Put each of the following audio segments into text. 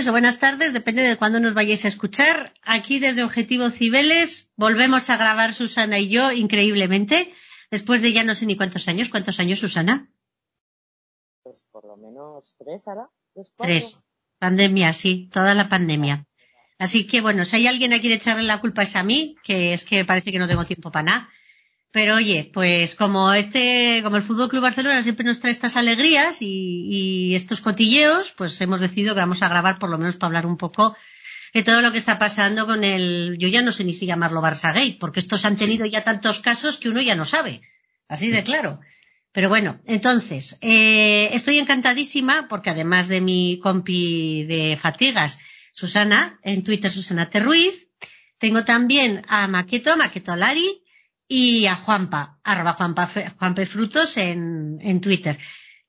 noches o buenas tardes, depende de cuándo nos vayáis a escuchar. Aquí desde Objetivo Cibeles volvemos a grabar Susana y yo increíblemente, después de ya no sé ni cuántos años. ¿Cuántos años, Susana? Pues por lo menos tres ahora. Tres. Pandemia, sí, toda la pandemia. Así que bueno, si hay alguien a quien echarle la culpa es a mí, que es que parece que no tengo tiempo para nada. Pero oye, pues como este, como el Fútbol Club Barcelona siempre nos trae estas alegrías y, estos cotilleos, pues hemos decidido que vamos a grabar por lo menos para hablar un poco de todo lo que está pasando con el, yo ya no sé ni si llamarlo Barça Gate, porque estos han tenido ya tantos casos que uno ya no sabe. Así de claro. Pero bueno, entonces, eh, estoy encantadísima porque además de mi compi de fatigas, Susana, en Twitter Susana Terruiz, tengo también a Maqueto, Maqueto Lari, y a Juanpa, arroba Juanpa, Juanpe Frutos en, en Twitter.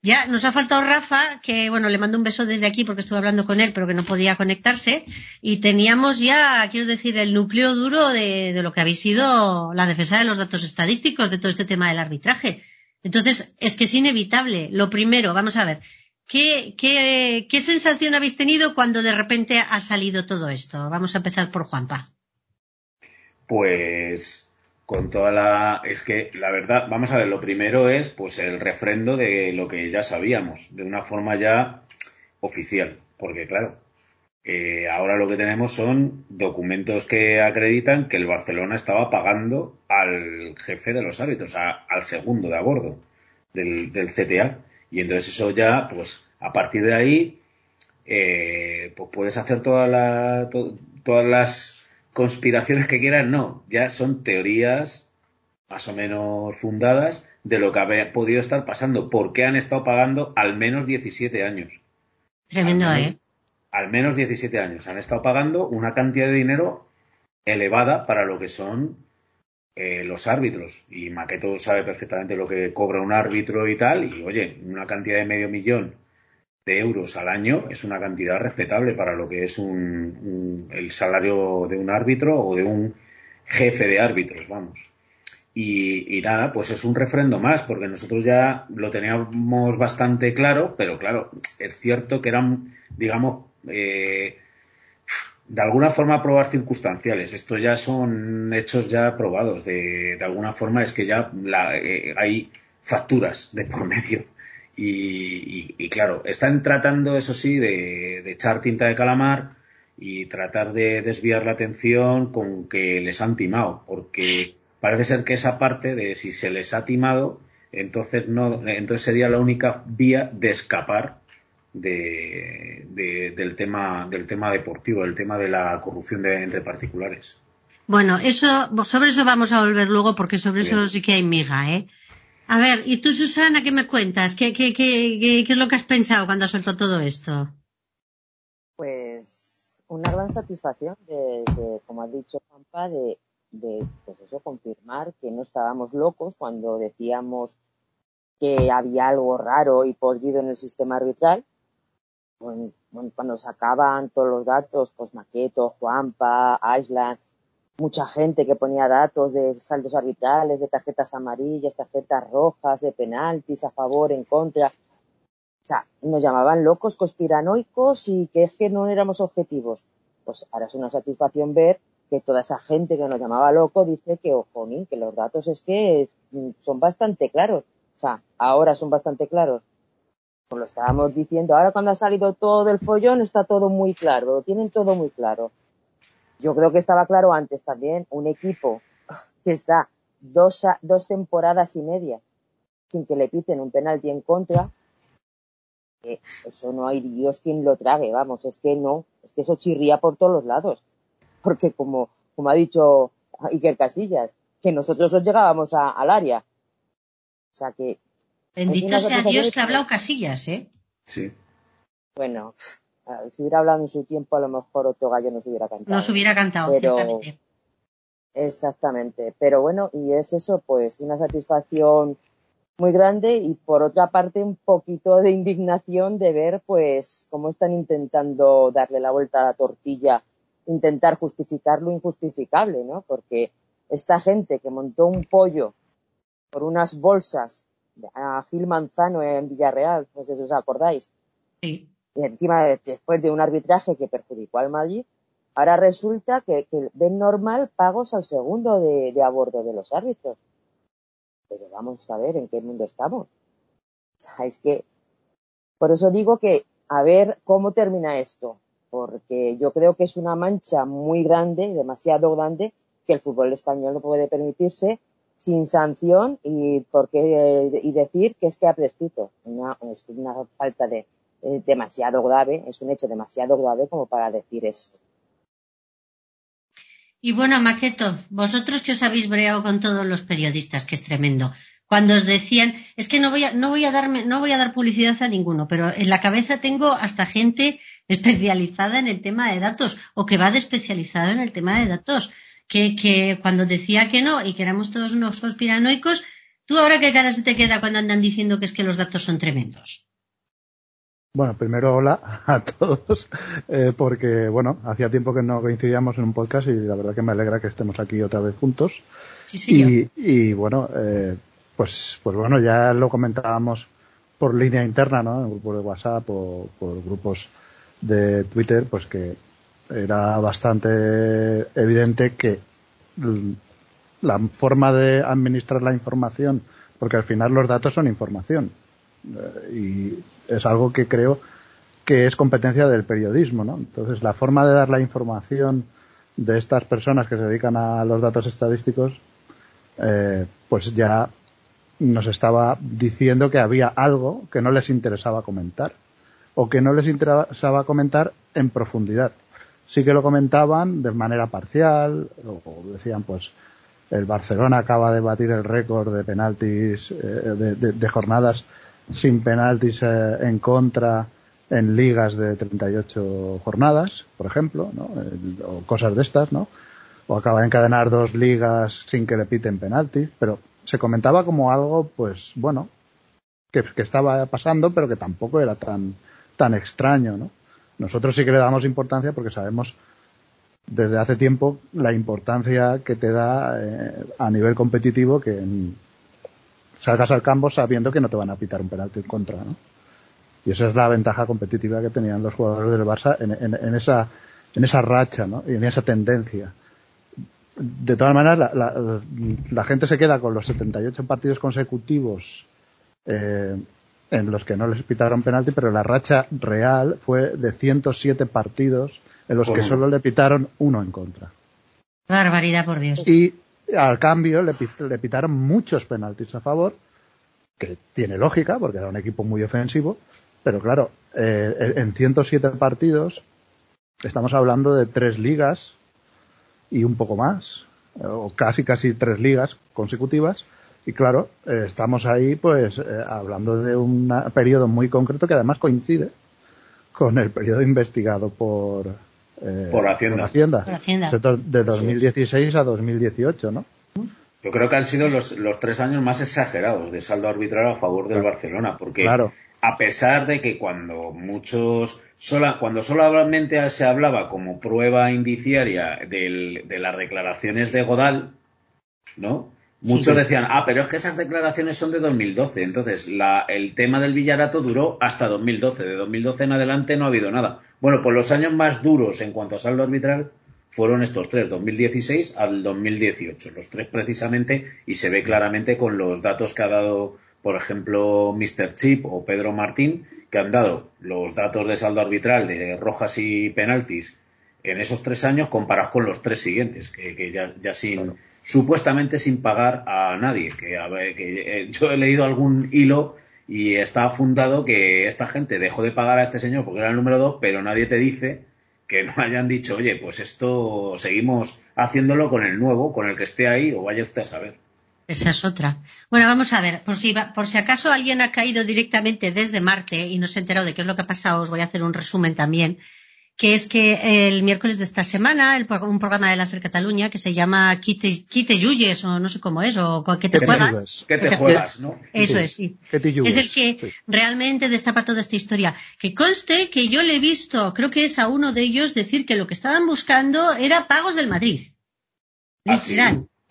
Ya nos ha faltado Rafa, que bueno, le mando un beso desde aquí porque estuve hablando con él, pero que no podía conectarse. Y teníamos ya, quiero decir, el núcleo duro de, de, lo que habéis sido la defensa de los datos estadísticos de todo este tema del arbitraje. Entonces, es que es inevitable. Lo primero, vamos a ver, ¿qué, qué, qué sensación habéis tenido cuando de repente ha salido todo esto? Vamos a empezar por Juanpa. Pues con toda la es que la verdad vamos a ver lo primero es pues el refrendo de lo que ya sabíamos de una forma ya oficial porque claro eh, ahora lo que tenemos son documentos que acreditan que el Barcelona estaba pagando al jefe de los árbitros al segundo de a bordo del, del, CTA y entonces eso ya pues a partir de ahí eh, pues puedes hacer toda la, todas las conspiraciones que quieran, no, ya son teorías más o menos fundadas de lo que ha podido estar pasando, porque han estado pagando al menos 17 años. Tremendo, ¿eh? Al menos 17 años. Han estado pagando una cantidad de dinero elevada para lo que son eh, los árbitros. Y Maqueto sabe perfectamente lo que cobra un árbitro y tal. Y oye, una cantidad de medio millón de euros al año es una cantidad respetable para lo que es un, el salario de un árbitro o de un jefe de árbitros, vamos. Y, nada, pues es un refrendo más, porque nosotros ya lo teníamos bastante claro, pero claro, es cierto que eran, digamos, eh, de alguna forma probar circunstanciales. Esto ya son hechos ya probados. De, de alguna forma es que ya la, eh, hay facturas de por medio y, claro, están tratando, eso sí, de, echar tinta de calamar y tratar de desviar la atención con que les han timado, porque parece ser que esa parte de si se les ha timado, entonces no, entonces sería la única vía de escapar de, del tema del tema deportivo, del tema de la corrupción de, entre particulares. Bueno, eso sobre eso vamos a volver luego porque sobre eso sí que hay miga, ¿eh? A ver, ¿y tú, Susana, qué me cuentas? ¿Qué, qué, qué, qué es lo que has pensado cuando has suelto todo esto? Pues una gran satisfacción de, como ha dicho Pampa, de, de pues eso, confirmar que no estábamos locos cuando decíamos que había algo raro y podrido en el sistema arbitral. cuando sacaban todos los datos, pues Maqueto, Juanpa, Island, mucha gente que ponía datos de saldos arbitrales, de tarjetas amarillas, tarjetas rojas, de penaltis a favor, en contra. O sea, nos llamaban locos, conspiranoicos y que es que no éramos objetivos. Pues ahora es una satisfacción ver que toda esa gente que nos llamaba loco dice que, ojo, que los datos es que son bastante claros. O sea, ahora son bastante claros. Pues lo estábamos diciendo, ahora cuando ha salido todo el follón está todo muy claro, lo tienen todo muy claro. Yo creo que estaba claro antes también, un equipo que está dos, dos temporadas y media sin que le piten un penalti en contra, eso no hay Dios quien lo trague, vamos, es que no, es que eso chirría por todos los lados. Porque como, como ha dicho Iker Casillas, que nosotros os llegábamos al área. O sea que. Bendito sea Dios que ha hablado Casillas, ¿eh? Sí. Bueno, si hubiera hablado en su tiempo, a lo mejor otro gallo nos hubiera cantado. Nos hubiera cantado, ciertamente. Exactamente. Pero bueno, y es eso, pues, una satisfacción muy grande y por otra parte un poquito de indignación de ver, pues, cómo están intentando darle la vuelta a la tortilla, intentar justificar lo injustificable, ¿no? Porque esta gente que montó un pollo por unas bolsas a Gil Manzano en Villarreal, no sé si os acordáis. Sí y encima después de un arbitraje que perjudicó al Madrid, ahora resulta que, ven normal pagos al segundo de, de de los árbitros. Pero vamos a ver en qué mundo estamos. O que, por eso digo que a ver cómo termina esto, porque yo creo que es una mancha muy grande, demasiado grande, que el fútbol español no puede permitirse sin sanción y porque y decir que es que ha prescrito. es una falta de demasiado grave, es un hecho demasiado grave como para decir eso. Y bueno, Maqueto, vosotros que os habéis breado con todos los periodistas, que es tremendo. Cuando os decían, es que no voy a, no voy a darme, no voy a dar publicidad a ninguno, pero en la cabeza tengo hasta gente especializada en el tema de datos o que va de en el tema de datos que, que cuando decía que no y que éramos todos unos conspiranoicos, ¿tú ahora qué cara se te queda cuando andan diciendo que es que los datos son tremendos? Bueno, primero hola a todos, eh, porque bueno, hacía tiempo que no coincidíamos en un podcast y la verdad que me alegra que estemos aquí otra vez juntos. Sí, sí, y, y, bueno, eh, pues, pues bueno, ya lo comentábamos por línea interna, ¿no? En grupos de WhatsApp o por grupos de Twitter, pues que era bastante evidente que la forma de administrar la información, porque al final los datos son información, y es algo que creo que es competencia del periodismo, ¿no? Entonces, la forma de dar la información de estas personas que se dedican a los datos estadísticos, eh, pues ya nos estaba diciendo que había algo que no les interesaba comentar o que no les interesaba comentar en profundidad sí que lo comentaban de manera parcial, o decían pues el Barcelona acaba de batir el récord de penaltis, eh, de, jornadas sin penaltis eh, en contra en ligas de 38 jornadas, por ejemplo, ¿no? o cosas de estas, ¿no? O acaba de encadenar dos ligas sin que le piten penaltis, pero se comentaba como algo, pues, bueno, que, que estaba pasando, pero que tampoco era tan, tan extraño, ¿no? Nosotros sí que le damos importancia porque sabemos desde hace tiempo la importancia que te da eh, a nivel competitivo que salgas al campo sabiendo que no te van a pitar un penalti en contra, ¿no? Y esa es la ventaja competitiva que tenían los jugadores del Barça en, esa, en esa racha, ¿no? Y en esa tendencia. De todas maneras, la, gente se queda con los 78 partidos consecutivos eh, en los que no les pitaron penalti, pero la racha real fue de 107 partidos en los que solo le pitaron uno en contra. Barbaridad, por Dios. Y al cambio le, pitaron muchos penaltis a favor, que tiene lógica, porque era un equipo muy ofensivo, pero claro, eh, en 107 partidos estamos hablando de tres ligas y un poco más, o casi casi tres ligas consecutivas, y claro, eh, estamos ahí pues eh, hablando de un periodo muy concreto que además coincide con el periodo investigado por, eh, por Hacienda. Hacienda. De 2016 a 2018, ¿no? Yo creo que han sido los, los tres años más exagerados de saldo arbitral a favor del Barcelona, porque a pesar de que cuando muchos, sola, cuando solamente se hablaba como prueba indiciaria del, de las declaraciones de Godal, ¿no? Muchos decían, ah, pero es que esas declaraciones son de 2012. Entonces, la, el tema del Villarato duró hasta 2012. De 2012 en adelante no ha habido nada. Bueno, pues los años más duros en cuanto a saldo arbitral fueron estos tres, 2016 al 2018. Los tres precisamente, y se ve claramente con los datos que ha dado, por ejemplo, Mr. Chip o Pedro Martín, que han dado los datos de saldo arbitral de rojas y penaltis en esos tres años comparados con los tres siguientes, que, ya, ya sin supuestamente sin pagar a nadie. Que, que eh, yo he leído algún hilo y está fundado que esta gente dejó de pagar a este señor porque era el número dos, pero nadie te dice que no hayan dicho, oye, pues esto seguimos haciéndolo con el nuevo, con el que esté ahí, o vaya usted a saber. Esa es otra. Bueno, vamos a ver, por si, por si acaso alguien ha caído directamente desde Marte y no se ha enterado de qué es lo que ha pasado, os voy a hacer un resumen también que es que el miércoles de esta semana, el, un programa de la SER Cataluña que se llama Quite, Quite Yuyes, o no sé cómo es, o que te juegas. Que te, juegas, ¿no? Eso es, sí. Es el que realmente destapa toda esta historia. Que conste que yo le he visto, creo que es a uno de ellos decir que lo que estaban buscando era pagos del Madrid. ¿Ah,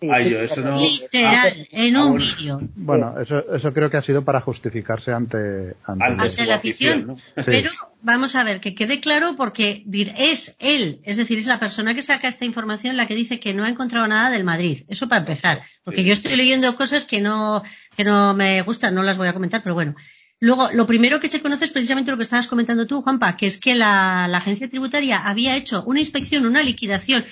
Ay, yo eso no. Literal, en un vídeo. Bueno, eso, eso creo que ha sido para justificarse ante, ante, la afición. Pero vamos a ver, que quede claro porque es él, es decir, es la persona que saca esta información la que dice que no ha encontrado nada del Madrid. Eso para empezar. Porque Sí. yo estoy leyendo cosas que no, que no me gustan, no las voy a comentar, pero bueno. Luego, lo primero que se conoce es precisamente lo que estabas comentando tú, Juanpa, que es que la, la agencia tributaria había hecho una inspección, una liquidación,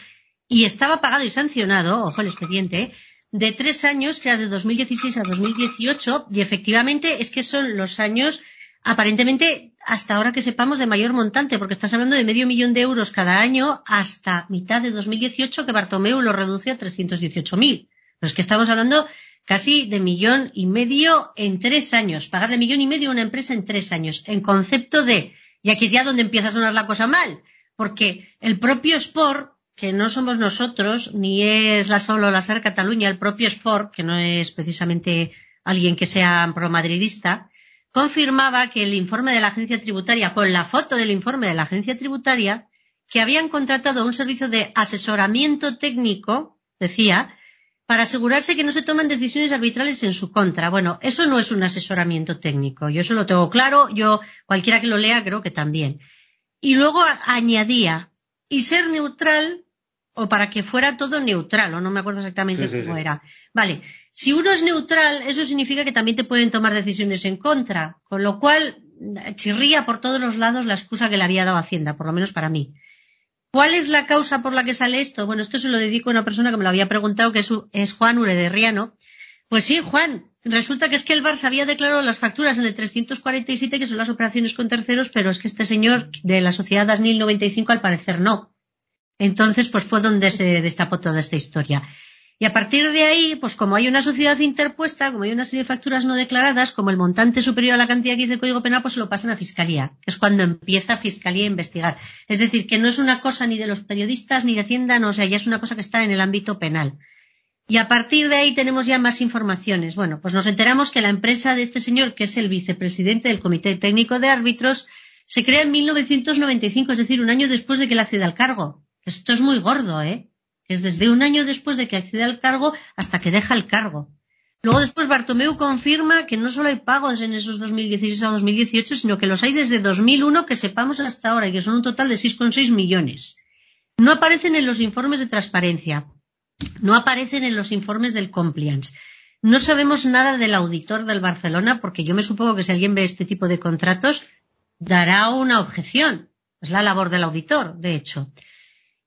y estaba pagado y sancionado, ojo el expediente, de tres años, que era de 2016 a 2018, y efectivamente es que son los años, aparentemente, hasta ahora que sepamos, de mayor montante, porque estás hablando de medio millón de euros cada año hasta mitad de 2018, que Bartomeu lo reduce a 318.000. Pero es que estamos hablando casi de millón y medio en tres años. Pagarle millón y medio a una empresa en tres años. En concepto de, y aquí es ya donde empieza a sonar la cosa mal, porque el propio Sport, que no somos nosotros, ni es la solo la SAR Cataluña, el propio Sport, que no es precisamente alguien que sea promadridista, confirmaba que el informe de la agencia tributaria, con la foto del informe de la agencia tributaria, que habían contratado un servicio de asesoramiento técnico, decía, para asegurarse que no se toman decisiones arbitrales en su contra. Bueno, eso no es un asesoramiento técnico. Yo eso lo tengo claro. Yo, cualquiera que lo lea, creo que también. Y luego añadía, y ser neutral, o para que fuera todo neutral, o no me acuerdo exactamente Sí, cómo sí. era. Vale. Si uno es neutral, eso significa que también te pueden tomar decisiones en contra, con lo cual chirría por todos los lados la excusa que le había dado Hacienda, por lo menos para mí. ¿Cuál es la causa por la que sale esto? Bueno, esto se lo dedico a una persona que me lo había preguntado, que es, es Juan Urederriano. Pues sí, Juan, resulta que es que el Barça había declarado las facturas en el 347, que son las operaciones con terceros, pero es que este señor de la sociedad Dasnil 95 al parecer no. Entonces, pues fue donde se destapó toda esta historia. Y a partir de ahí, pues como hay una sociedad interpuesta, como hay una serie de facturas no declaradas, como el montante superior a la cantidad que dice el Código Penal, pues se lo pasan a Fiscalía, que es cuando empieza Fiscalía a investigar. Es decir, que no es una cosa ni de los periodistas ni de Hacienda, no, o sea, ya es una cosa que está en el ámbito penal. Y a partir de ahí tenemos ya más informaciones. Bueno, pues nos enteramos que la empresa de este señor, que es el vicepresidente del Comité Técnico de Árbitros, se crea en 1995, es decir, un año después de que él accede al cargo. Esto es muy gordo, ¿eh? Es desde un año después de que accede al cargo hasta que deja el cargo. Luego después Bartomeu confirma que no solo hay pagos en esos 2016 a 2018, sino que los hay desde 2001 que sepamos hasta ahora y que son un total de 6,6 millones. No aparecen en los informes de transparencia, no aparecen en los informes del compliance. No sabemos nada del auditor del Barcelona porque yo me supongo que si alguien ve este tipo de contratos dará una objeción. Es la labor del auditor, de hecho.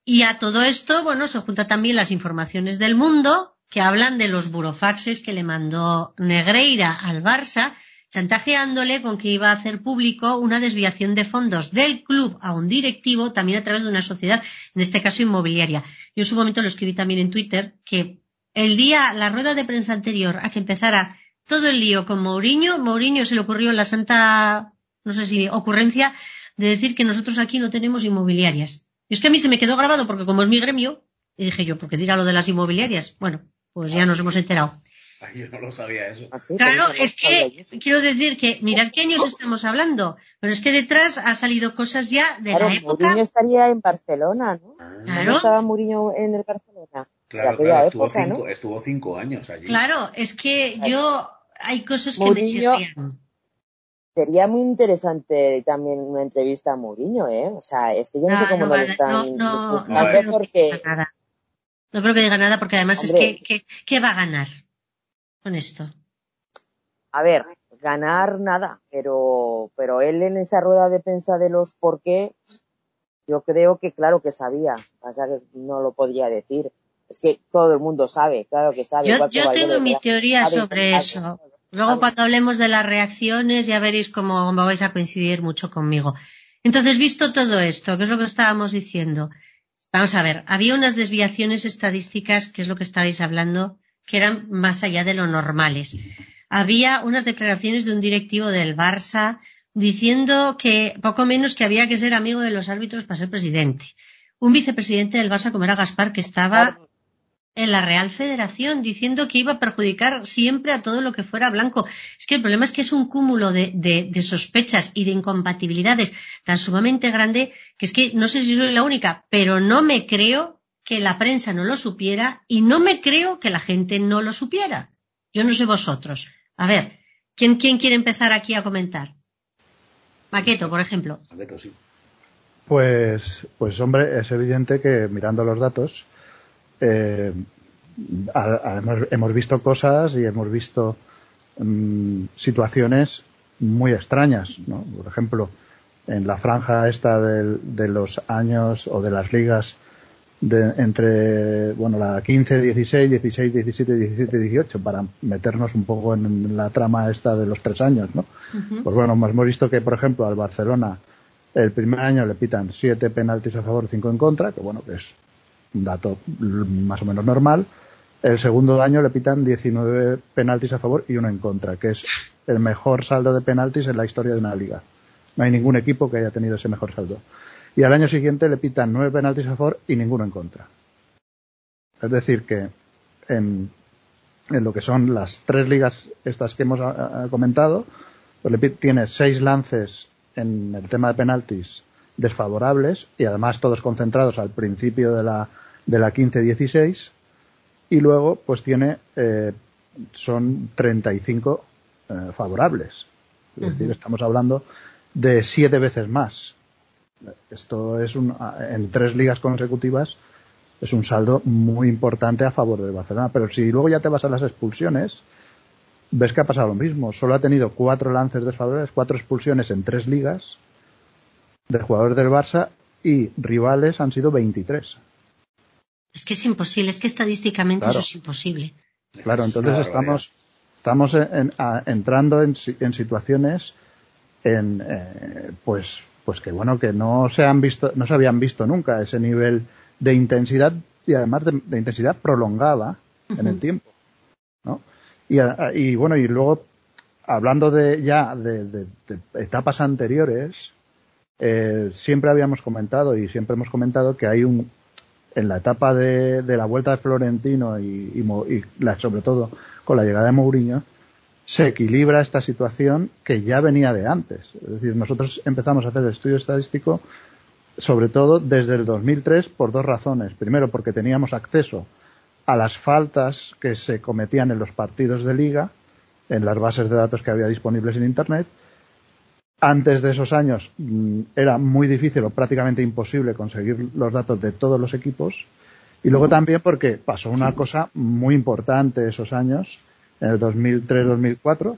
Y a todo esto, bueno, se junta también las informaciones del mundo que hablan de los burofaxes que le mandó Negreira al Barça, chantajeándole con que iba a hacer público una desviación de fondos del club a un directivo, también a través de una sociedad, en este caso inmobiliaria. Yo en su momento lo escribí también en Twitter, que el día, la rueda de prensa anterior a que empezara todo el lío con Mourinho, Mourinho se le ocurrió la santa, no sé si ocurrencia, de decir que nosotros aquí no tenemos inmobiliarias. Y es que a mí se me quedó grabado porque como es mi gremio, y dije yo, ¿por qué dirá lo de las inmobiliarias? Bueno, pues ya nos hemos enterado. Ay, yo no lo sabía eso. Así, Claro, es que quiero decir que mirad qué años estamos hablando, pero es que detrás ha salido cosas ya de Claro, la época. Mourinho estaría en Barcelona, ¿no? Ah, Claro. ¿No estaba Mourinho en el Barcelona? Claro, claro, estuvo, época, cinco, ¿no? estuvo cinco años allí. Claro, es que yo hay cosas que Mourinho- me chirrían. Sería muy interesante también una entrevista a Mourinho, ¿eh? O sea, es que yo no, sé cómo no a- están no, buscando creo que porque diga nada. No creo que diga nada porque además Hombre. es que, que ¿qué va a ganar con esto? a ver, ganar nada, pero, pero él en esa rueda de prensa de los por qué, yo creo que claro que sabía, pasa que no lo podía decir. Es que todo el mundo sabe, claro que sabe. Yo, yo tengo mi teoría sobre eso. Luego cuando hablemos de las reacciones ya veréis cómo cómo vais a coincidir mucho conmigo. Entonces, visto todo esto, que es lo que estábamos diciendo, vamos a ver, había unas desviaciones estadísticas, que es lo que estabais hablando, que eran más allá de lo normales. Había unas declaraciones de un directivo del Barça diciendo que poco menos que había que ser amigo de los árbitros para ser presidente. Un vicepresidente del Barça como era Gaspar que estaba en la Real Federación diciendo que iba a perjudicar siempre a todo lo que fuera blanco. Es que el problema es que es un cúmulo de, de- sospechas y de incompatibilidades tan sumamente grande que es que no sé si soy la única, pero no me creo que la prensa no lo supiera y no me creo que la gente no lo supiera. Yo no sé vosotros. A ver, ¿quién, quién quiere empezar aquí a comentar? Maqueto, por ejemplo. Maqueto, sí. Pues, pues hombre, es evidente que mirando los datos, eh, hemos, visto cosas y hemos visto mm, situaciones muy extrañas, ¿no? Por ejemplo, en la franja esta de los años o de las ligas de, entre, bueno, la 15, 16, 16, 17, 17, 18, para meternos un poco en la trama esta de los tres años, ¿no? Pues bueno, hemos visto que, por ejemplo, al Barcelona el primer año le pitan siete penaltis a favor, cinco en contra, que bueno, que es dato más o menos normal. El segundo año le pitan 19 penaltis a favor y uno en contra, que es el mejor saldo de penaltis en la historia de una liga. No hay ningún equipo que haya tenido ese mejor saldo. Y al año siguiente le pitan nueve penaltis a favor y ninguno en contra. Es decir, que en, lo que son las tres ligas estas que hemos comentado, pues le tiene seis lances en el tema de penaltis desfavorables y además todos concentrados al principio de la, de la 15-16 y luego pues tiene eh, son 35 eh, favorables. Es decir, estamos hablando de siete veces más. Esto es un, en tres ligas consecutivas es un saldo muy importante a favor del Barcelona. Pero si luego ya te vas a las expulsiones, ves que ha pasado lo mismo. Solo ha tenido cuatro lances desfavorables, cuatro expulsiones en tres ligas de jugadores del Barça y rivales han sido 23. Es que es imposible, es que estadísticamente eso es imposible. Claro, entonces estamos, estamos entrando en, en situaciones en, eh, pues, pues que bueno, que no se han visto, no se habían visto nunca ese nivel de intensidad y además de, intensidad prolongada en el tiempo, ¿no? Y, y, bueno, y luego, hablando de ya de, etapas anteriores, eh, siempre habíamos comentado y siempre hemos comentado que hay un, en la etapa de, la vuelta de Florentino y, sobre todo con la llegada de Mourinho, se equilibra esta situación que ya venía de antes. Es decir, nosotros empezamos a hacer el estudio estadístico sobre todo desde el 2003 por dos razones. Primero, porque teníamos acceso a las faltas que se cometían en los partidos de liga, en las bases de datos que había disponibles en Internet. Antes de esos años mm, era muy difícil o prácticamente imposible conseguir los datos de todos los equipos. Y luego también porque pasó una cosa muy importante esos años, en el 2003-2004,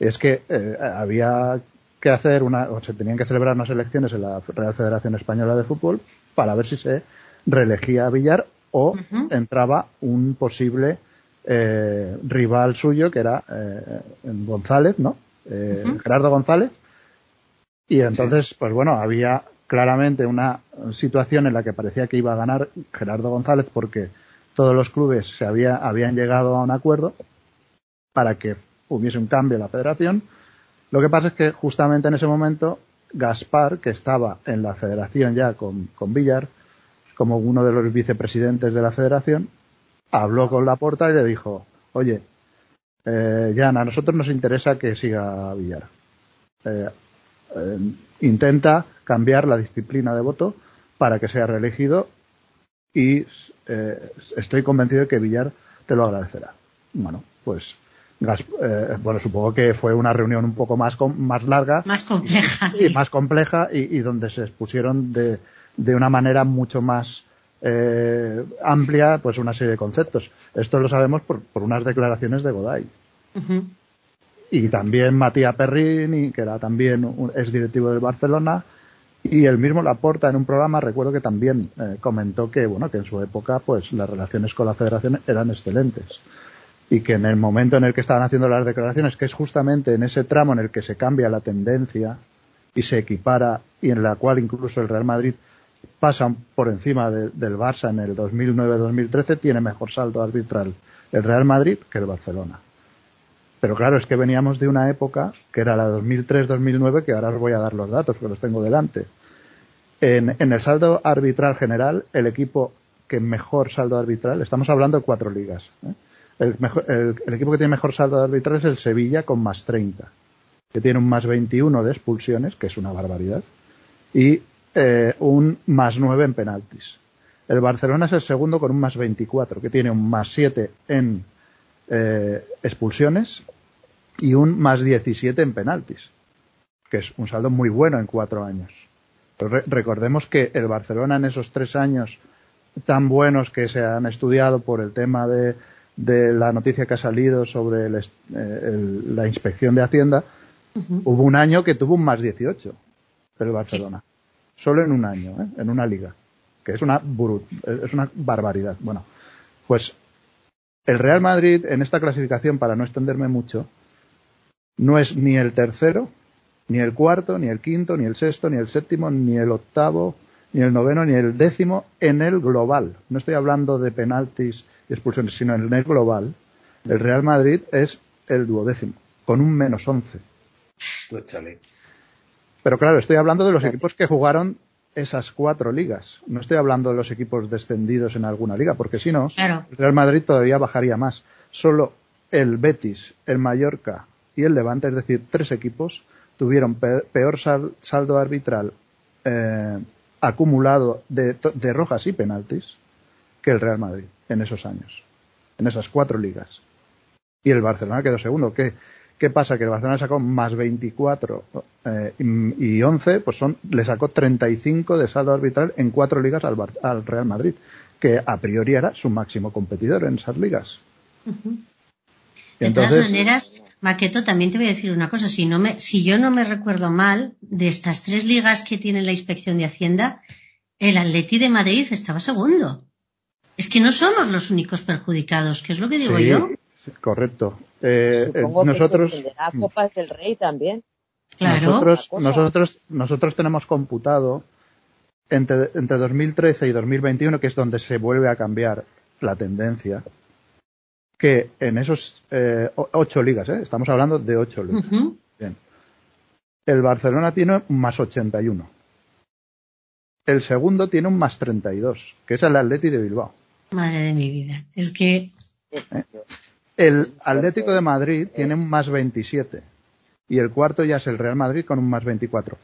es que eh, había que hacer una, o se tenían que celebrar unas elecciones en la Real Federación Española de Fútbol para ver si se reelegía a Villar o entraba un posible eh, rival suyo que era eh, González, ¿no? Gerardo González. Y entonces, pues bueno, había claramente una situación en la que parecía que iba a ganar Gerardo González porque todos los clubes se había, habían llegado a un acuerdo para que hubiese un cambio en la federación. Lo que pasa es que justamente en ese momento Gaspar, que estaba en la federación ya con, con Villar, como uno de los vicepresidentes de la federación, habló con Laporta y le dijo, oye, eh, Jan, a nosotros nos interesa que siga Villar. Eh, eh, intenta cambiar la disciplina de voto para que sea reelegido y eh, estoy convencido de que Villar te lo agradecerá. Bueno, pues eh, bueno, supongo que fue una reunión un poco más, más larga. Más compleja. Sí, más compleja y, donde se expusieron de, de una manera mucho más eh, amplia pues una serie de conceptos. Esto lo sabemos por, por unas declaraciones de Goday. Y también Matías Perrini, que era también un ex directivo del Barcelona, y el mismo Laporta en un programa recuerdo que también eh, comentó que bueno que en su época pues las relaciones con la Federación eran excelentes y que en el momento en el que estaban haciendo las declaraciones, que es justamente en ese tramo en el que se cambia la tendencia y se equipara y en la cual incluso el Real Madrid pasa por encima del Barça en el 2009-2013, tiene mejor saldo arbitral el Real Madrid que el Barcelona. Pero claro, es que veníamos de una época que era la 2003-2009, que ahora os voy a dar los datos, que los tengo delante. En, en el saldo arbitral general, el equipo que mejor saldo arbitral, estamos hablando de cuatro ligas, ¿eh? El, equipo que tiene mejor saldo arbitral es el Sevilla con más 30, que tiene un más 21 de expulsiones, que es una barbaridad, y eh, un más 9 en penaltis. El Barcelona es el segundo con un más 24, que tiene un más 7 en eh, expulsiones y un más 17 en penaltis, que es un saldo muy bueno en cuatro años. recordemos que el Barcelona en esos tres años tan buenos que se han estudiado por el tema de, la noticia que ha salido sobre eh, la inspección de Hacienda, hubo un año que tuvo un más 18 el Barcelona. Solo en un año, ¿eh? en una liga. Que es una, es una barbaridad. Bueno, pues el Real Madrid en esta clasificación, para no extenderme mucho, no es ni el tercero, ni el cuarto, ni el quinto, ni el sexto, ni el séptimo, ni el octavo, ni el noveno, ni el décimo en el global. No estoy hablando de penaltis y expulsiones, sino en el global. El Real Madrid es el duodécimo, con un menos once. Pero claro, estoy hablando de los equipos que jugaron esas cuatro ligas. No estoy hablando de los equipos descendidos en alguna liga, porque si no, el Real Madrid todavía bajaría más. Solo el Betis, el Mallorca y el Levante, es decir, tres equipos, tuvieron peor saldo arbitral eh, acumulado de, rojas y penaltis que el Real Madrid en esos años, en esas cuatro ligas. Y el Barcelona quedó segundo, que ¿Qué pasa? Que el Barcelona sacó más 24 eh, y 11, pues son, le sacó 35 de saldo arbitral en cuatro ligas al, Real Madrid, que a priori era su máximo competidor en esas ligas. De todas maneras, Maqueto, también te voy a decir una cosa. Si, no me, si yo no me recuerdo mal, de estas tres ligas que tiene la inspección de Hacienda, el Atleti de Madrid estaba segundo. Es que no somos los únicos perjudicados, que es lo que digo yo. Correcto. Eh, eh nosotros, que se Copas del Rey también. Nosotros, nosotros, nosotros tenemos computado entre, entre 2013 y 2021, que es donde se vuelve a cambiar la tendencia, que en esos eh, ocho ligas, ¿eh? estamos hablando de ocho ligas. Bien. El Barcelona tiene un más 81. El segundo tiene un más 32, que es el Atleti de Bilbao. Madre de mi vida. Es que. ¿Eh? El Atlético de Madrid tiene un más 27 y el cuarto ya es el Real Madrid con un más 24.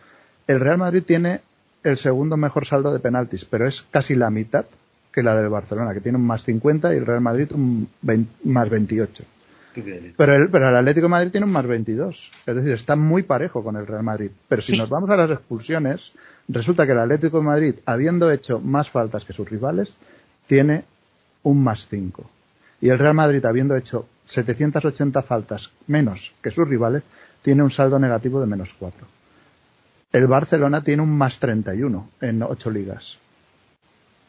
El Real Madrid tiene el segundo mejor saldo de penaltis, pero es casi la mitad que la del Barcelona, que tiene un más 50 y el Real Madrid un más 28. Pero el, pero el Atlético de Madrid tiene un más 22. Es decir, está muy parejo con el Real Madrid. Pero si nos vamos a las expulsiones, resulta que el Atlético de Madrid, habiendo hecho más faltas que sus rivales, tiene un más 5 y el Real Madrid, habiendo hecho 780 faltas menos que sus rivales, tiene un saldo negativo de menos 4. El Barcelona tiene un más 31 en ocho ligas.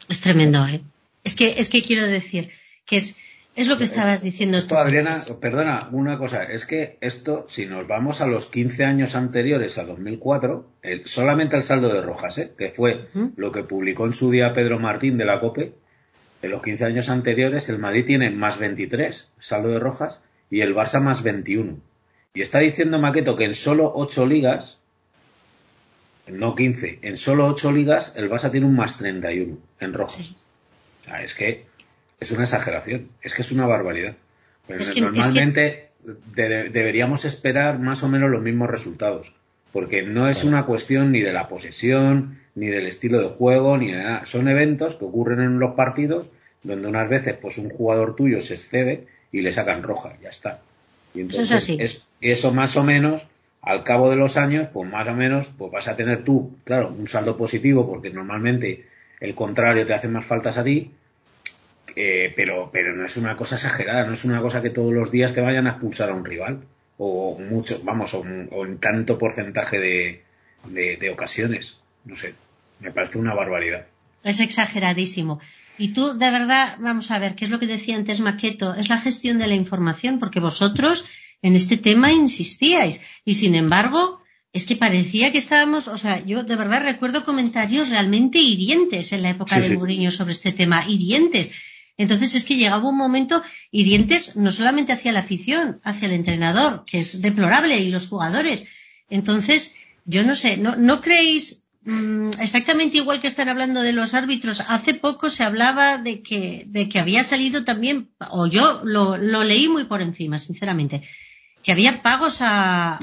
Es tremendo, ¿eh? Es que, es que quiero decir que es, es lo que estabas diciendo esto, Adriana, perdona, una cosa, es que esto, si nos vamos a los 15 años anteriores a 2004, el, solamente el saldo de Rojas, ¿eh? que fue lo que publicó en su día Pedro Martín de la COPE, en los 15 años anteriores el Madrid tiene más 23, saldo de rojas, y el Barça más 21. Y está diciendo Maqueto que en solo 8 ligas, no 15, en solo 8 ligas el Barça tiene un más 31 en rojas. O sea, es que es una exageración, es que es una barbaridad. normalmente deberíamos esperar más o menos los mismos resultados, porque no es una cuestión ni de la posesión, ni del estilo de juego, ni de nada. Son eventos que ocurren en los partidos donde unas veces pues un jugador tuyo se excede y le sacan roja, ya está. Y entonces es, eso más o menos, al cabo de los años, pues más o menos, pues vas a tener tú, claro, un saldo positivo, porque normalmente el contrario te hace más faltas a ti, eh, pero, pero no es una cosa exagerada, no es una cosa que todos los días te vayan a expulsar a un rival, o mucho, vamos, o, en tanto porcentaje de, de ocasiones no sé, me parece una barbaridad. Es exageradísimo. Y tú, de verdad, vamos a ver, ¿qué es lo que decía antes Maqueto? Es la gestión de la información, porque vosotros en este tema insistíais. Y sin embargo, es que parecía que estábamos, o sea, yo de verdad recuerdo comentarios realmente hirientes en la época de Mourinho sobre este tema, hirientes. Entonces es que llegaba un momento hirientes no solamente hacia la afición, hacia el entrenador, que es deplorable, y los jugadores. Entonces, yo no sé, ¿no, no creéis Mm, exactamente igual que están hablando de los árbitros, hace poco se hablaba de que, de que había salido también, o yo lo, leí muy por encima, sinceramente, que había pagos a,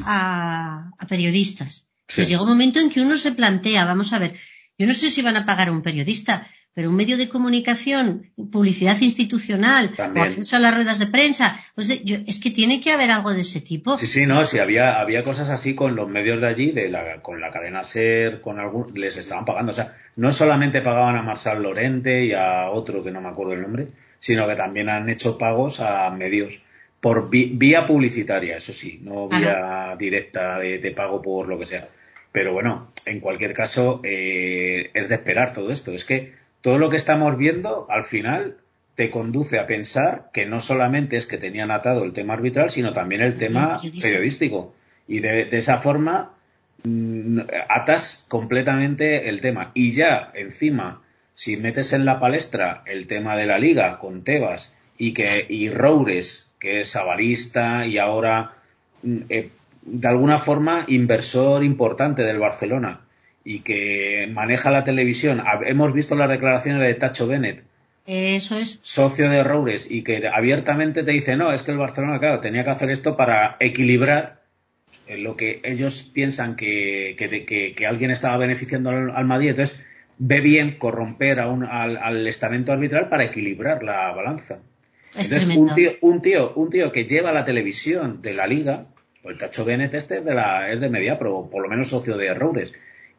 a, periodistas. Pues llega un momento en que uno se plantea, vamos a ver, yo no sé si van a pagar a un periodista, pero un medio de comunicación, publicidad institucional También. o acceso a las ruedas de prensa, pues yo, es que tiene que haber algo de ese tipo. Sí, sí, no, sí, había, había cosas así con los medios de allí, de la, con la cadena SER, con algún, les estaban pagando. O sea, no solamente pagaban a Marsal Lorente y a otro que no me acuerdo el nombre, sino que también han hecho pagos a medios por vía publicitaria, eso sí, no vía directa de te pago por lo que sea. Pero bueno, en cualquier caso, eh, es de esperar todo esto. Es que todo lo que estamos viendo, al final, te conduce a pensar que no solamente es que tenían atado el tema arbitral, sino también el tema periodístico. periodístico. Y de, de esa forma mm, atas completamente el tema. Y ya, encima, si metes en la palestra el tema de la liga con Tebas y que y Roures, que es avarista y ahora mm, eh, de alguna forma inversor importante del Barcelona y que maneja la televisión. Hemos visto las declaraciones de Tacho Bennett, Eso es. socio de Roures, y que abiertamente te dice, no, es que el Barcelona, claro, tenía que hacer esto para equilibrar eh, lo que ellos piensan que, que, que- que alguien estaba beneficiando al, al Madrid. Entonces, ve bien corromper a un, al, al estamento arbitral para equilibrar la balanza. Es Entonces, un tío, un tío, un tío que lleva la televisión de la liga, o el Tacho Bennett este es de la, es de Mediapro, o por lo menos socio de Roures,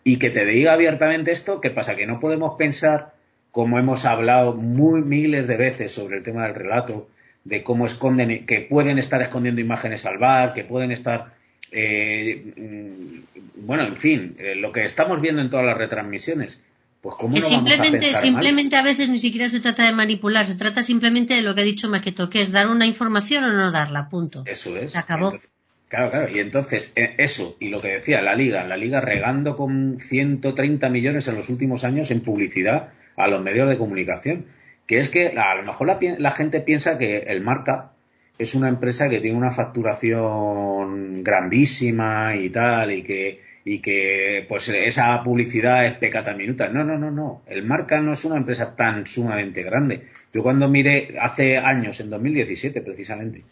y que te diga abiertamente esto, ¿qué pasa? Que no podemos pensar, como hemos hablado muy miles de veces sobre el tema del relato, de cómo esconden, que pueden estar escondiendo imágenes al bar, que pueden estar, eh, mm, bueno, en fin, eh, lo que estamos viendo en todas las retransmisiones. Pues cómo Que no vamos a simplemente, mal? simplemente a veces ni siquiera se trata de manipular, se trata simplemente de lo que ha dicho Maqueto, que es dar una información o no darla, punto. Eso es. Se acabó. Entonces, claro, claro. Y entonces, eh, eso, y lo que decía, la Liga, la Liga regando con 130 millones en los últimos años en publicidad a los medios de comunicación. Que es que a lo mejor la gente piensa que el Marca es una empresa que tiene una facturación grandísima y tal, y que, y que pues esa publicidad es pecata minuta. No, no, no, no. El Marca no es una empresa tan sumamente grande. Yo cuando miré hace años, en 2017 precisamente,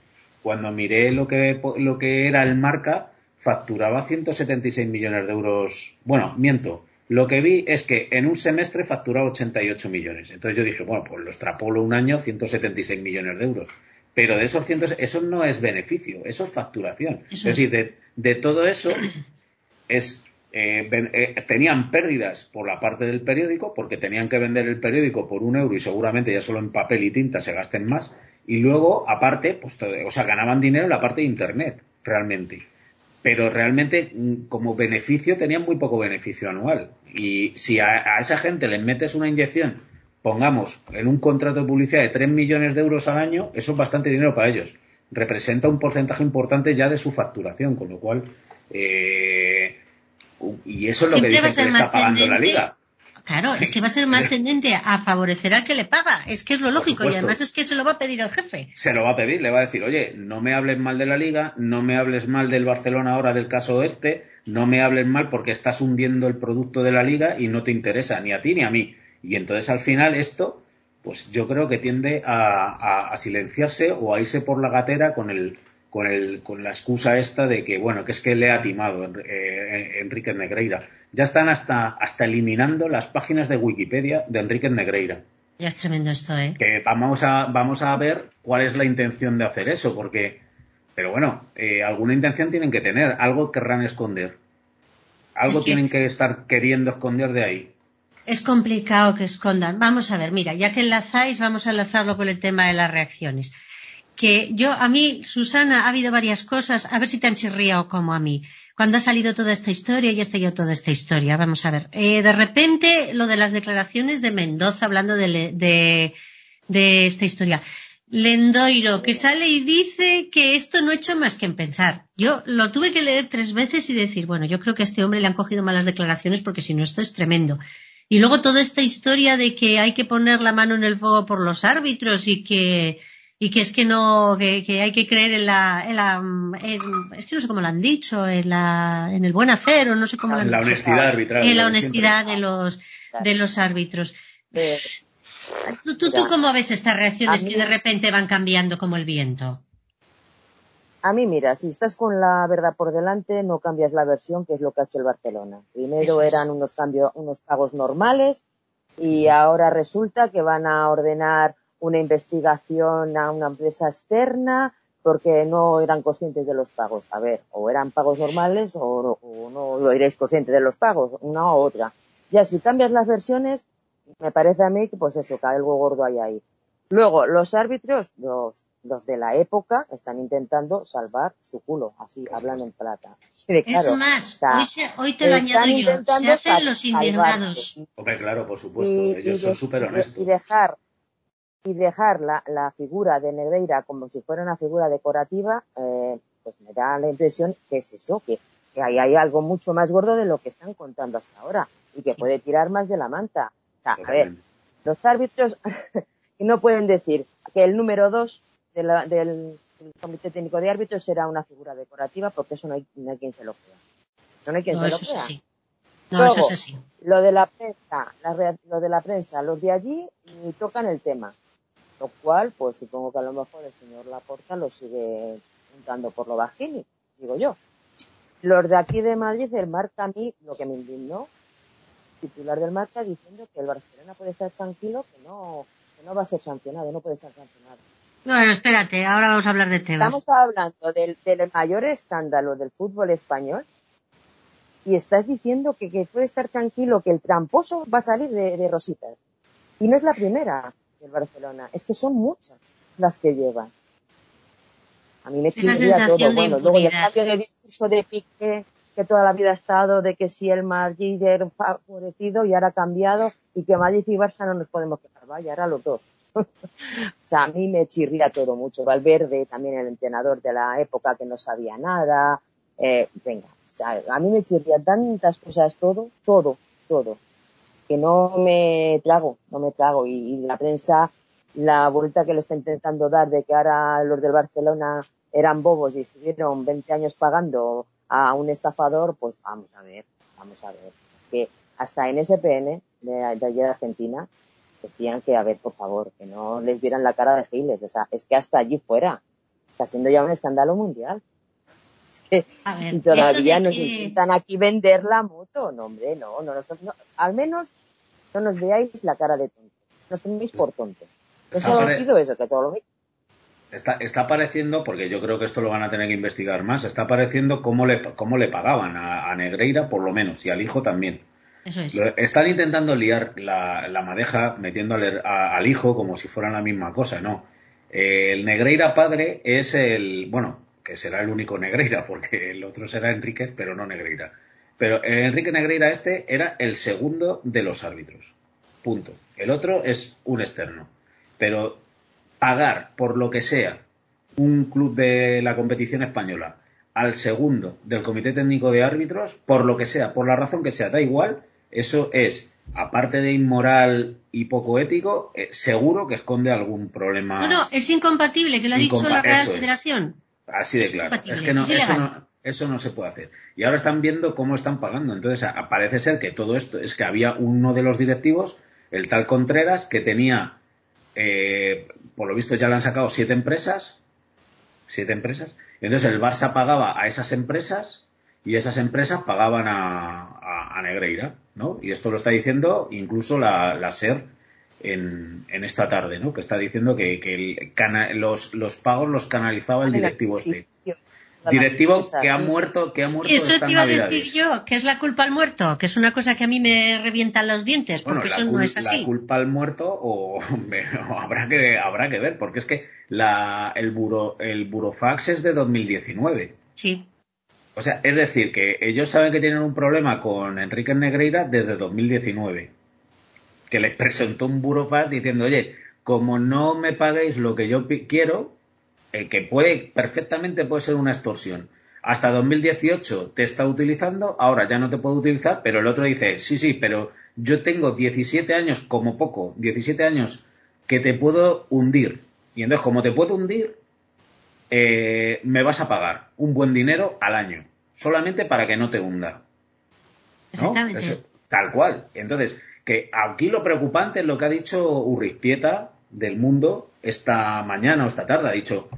cuando miré lo que, lo que era el marca, facturaba 176 millones de euros. Bueno, miento. Lo que vi es que en un semestre facturaba 88 millones. Entonces yo dije, bueno, pues lo extrapolo un año, 176 millones de euros. Pero de esos 100, eso no es beneficio, eso es facturación. Eso es decir, de, de todo eso es eh, eh, tenían pérdidas por la parte del periódico porque tenían que vender el periódico por un euro y seguramente ya solo en papel y tinta se gasten más y luego aparte pues o sea ganaban dinero en la parte de internet realmente. Pero realmente mm, como beneficio tenían muy poco beneficio anual. Y si a, a esa gente les metes una inyección pongamos en un contrato de publicidad de 3 millones de euros al año eso es bastante dinero para ellos representa un porcentaje importante ya de su facturación con lo cual eh, y eso es lo que dicen que le está pagando la liga Claro, es que va a ser más tendente a favorecer al que le paga. Es que es lo lógico y además es que se lo va a pedir el jefe. se lo va a pedir, le va a decir, oye, no me hables mal de la liga, no me hables mal del Barcelona ahora del caso este, no me hables mal porque estás hundiendo el producto de la liga y no te interesa ni a ti ni a mí. Y entonces al final esto, pues yo creo que tiende a, a- a silenciarse o a irse por la gatera con el con el con la excusa esta de que bueno que es que le ha timado eh, Enrique Negreira. Ya están hasta hasta eliminando las páginas de Wikipedia de Enrique Negreira. Ya es tremendo esto, ¿eh? que vamos a vamos a ver cuál es la intención de hacer eso porque pero bueno eh, alguna intención tienen que tener algo querrán esconder. Algo Es que- tienen que estar queriendo esconder de ahí Es complicado que escondan. Vamos a ver, mira, ya que enlazáis, vamos a enlazarlo con el tema de las reacciones. Que yo, a mí, Susana, ha habido varias cosas, a ver si te han chirriado como a mí. Cuando ha salido toda esta historia y ha estallado toda esta historia, vamos a ver. Eh, de repente, lo de las declaraciones de Mendoza hablando de, de, de esta historia. Lendoiro, que sale y dice que esto no ha hecho más que empezar. Yo lo tuve que leer tres veces y decir, bueno, yo creo que a este hombre le han cogido malas declaraciones porque si no esto es tremendo. Y luego toda esta historia de que hay que poner la mano en el fuego por los árbitros y que, y que es que no, que, que hay que creer en la, en la, en- es que no sé cómo lo han dicho, en la, en el buen hacer o no sé cómo lo han la dicho. honestidad arbitral En la honestidad de los, de los árbitros. Eh, ¿Tú, tú, cómo ves estas reacciones mí- que de repente van cambiando como el viento? A mí, mira, si estás con la verdad por delante, no cambias la versión, que es lo que ha hecho el Barcelona. Primero eran unos cambios, unos pagos normales, y ahora resulta que van a ordenar una investigación a una empresa externa porque no eran conscientes de los pagos. A ver, o eran pagos normales o, no erais conscientes de los pagos, una u otra. Ya si cambias las versiones, me parece a mí que pues eso, que algo gordo hay ahí. Luego, los árbitros, los, los de la época, están intentando salvar su culo, así hablan en plata. es más, hoy, te lo añado yo, se hacen los indignados. Hombre, claro, por supuesto, ellos son súper honestos. Y dejar, y dejar la, la, figura de Negreira como si fuera una figura decorativa, eh, pues me da la impresión que es eso, que, que ahí hay algo mucho más gordo de lo que están contando hasta ahora y que puede tirar más de la manta. O sea, a ver, los árbitros no pueden decir que el número dos del Comité Técnico de Árbitros será una figura decorativa porque eso no hay, quien se lo crea. No hay quien se lo crea. No, eso es así. Lo de la prensa, lo de la prensa, los de allí ni tocan el tema. Lo cual, pues supongo que a lo mejor el señor Laporta lo sigue juntando por lo bajini, digo yo. Los de aquí de Madrid, el marca a mí, lo que me indignó, titular del marca diciendo que el Barcelona puede estar tranquilo, que no, no va a ser sancionado, no puede ser sancionado. Bueno, espérate, ahora vamos a hablar de Tebas. Estamos hablando del, mayor escándalo del fútbol español y estás diciendo que, puede estar tranquilo, que el tramposo va a salir de rositas. Y no es la primera del Barcelona. Es que son muchas las que llevan. A mí me chirría todo. Bueno, luego el cambio de discurso de Piqué, que toda la vida ha estado de que si el Madrid era favorecido y ahora ha cambiado y que Madrid y Barça no nos podemos quejar. Vaya, ahora los dos. o sea, a mí me chirría todo mucho. Valverde, también el entrenador de la época que no sabía nada. Eh, venga, o sea, a mí me chirría tantas cosas todo, todo, todo que no me trago, no me trago. Y, la prensa, la vuelta que le está intentando dar de que ahora los del Barcelona eran bobos y estuvieron 20 años pagando a un estafador, pues vamos a ver, vamos a ver. Que hasta en SPN de, de allí de Argentina decían que, a ver, por favor, que no les vieran la cara de giles. O sea, es que hasta allí fuera está siendo ya un escándalo mundial. y todavía nos intentan aquí vender la moto. No, hombre, no, no, no, al menos no nos veáis la cara de tonto. Nos tenéis por tonto. Eso ha sido eso, que todo lo Está, está apareciendo, porque yo creo que esto lo van a tener que investigar más, está apareciendo cómo le, cómo le pagaban a, Negreira, por lo menos, y al hijo también. Eso es. Están intentando liar la, la madeja metiendo al, al, hijo como si fueran la misma cosa, no. el Negreira padre es el, bueno, que será el único Negreira, porque el otro será Enríquez, pero no Negreira. Pero Enrique Negreira este era el segundo de los árbitros. Punto. El otro es un externo. Pero pagar por lo que sea un club de la competición española al segundo del comité técnico de árbitros, por lo que sea, por la razón que sea, da igual, eso es, aparte de inmoral y poco ético, eh, seguro que esconde algún problema. No, no, es incompatible, que lo ha dicho la Real Federación. Así de claro. Es que no, eso, no, eso no se puede hacer. Y ahora están viendo cómo están pagando. Entonces, parece ser que todo esto es que había uno de los directivos, el tal Contreras, que tenía, eh, por lo visto ya le han sacado siete empresas, siete empresas. Entonces el Barça pagaba a esas empresas y esas empresas pagaban a, a, Negreira, ¿no? Y esto lo está diciendo incluso la, la SER en, en, esta tarde, ¿no? Que está diciendo que, que el, los, los pagos los canalizaba el directivo este. Directivo que ha muerto, que ha muerto. Eso te iba a decir yo, que es la culpa al muerto, que es una cosa que a mí me revientan los dientes, porque eso no es así. La culpa al muerto o, habrá que habrá que ver, porque es que la, el buro, el burofax es de 2019. Sí. O sea, es decir, que ellos saben que tienen un problema con Enrique Negreira desde 2019. Que les presentó un burofax diciendo, oye, como no me paguéis lo que yo quiero, el que puede, perfectamente puede ser una extorsión. Hasta 2018 te está utilizando, ahora ya no te puedo utilizar, pero el otro dice, sí, sí, pero yo tengo 17 años como poco, 17 años que te puedo hundir. Y entonces, como te puedo hundir, eh, me vas a pagar un buen dinero al año, solamente para que no te hunda. Exactamente. tal cual. Entonces, que aquí lo preocupante es lo que ha dicho Urristieta del mundo esta mañana o esta tarde. Ha dicho,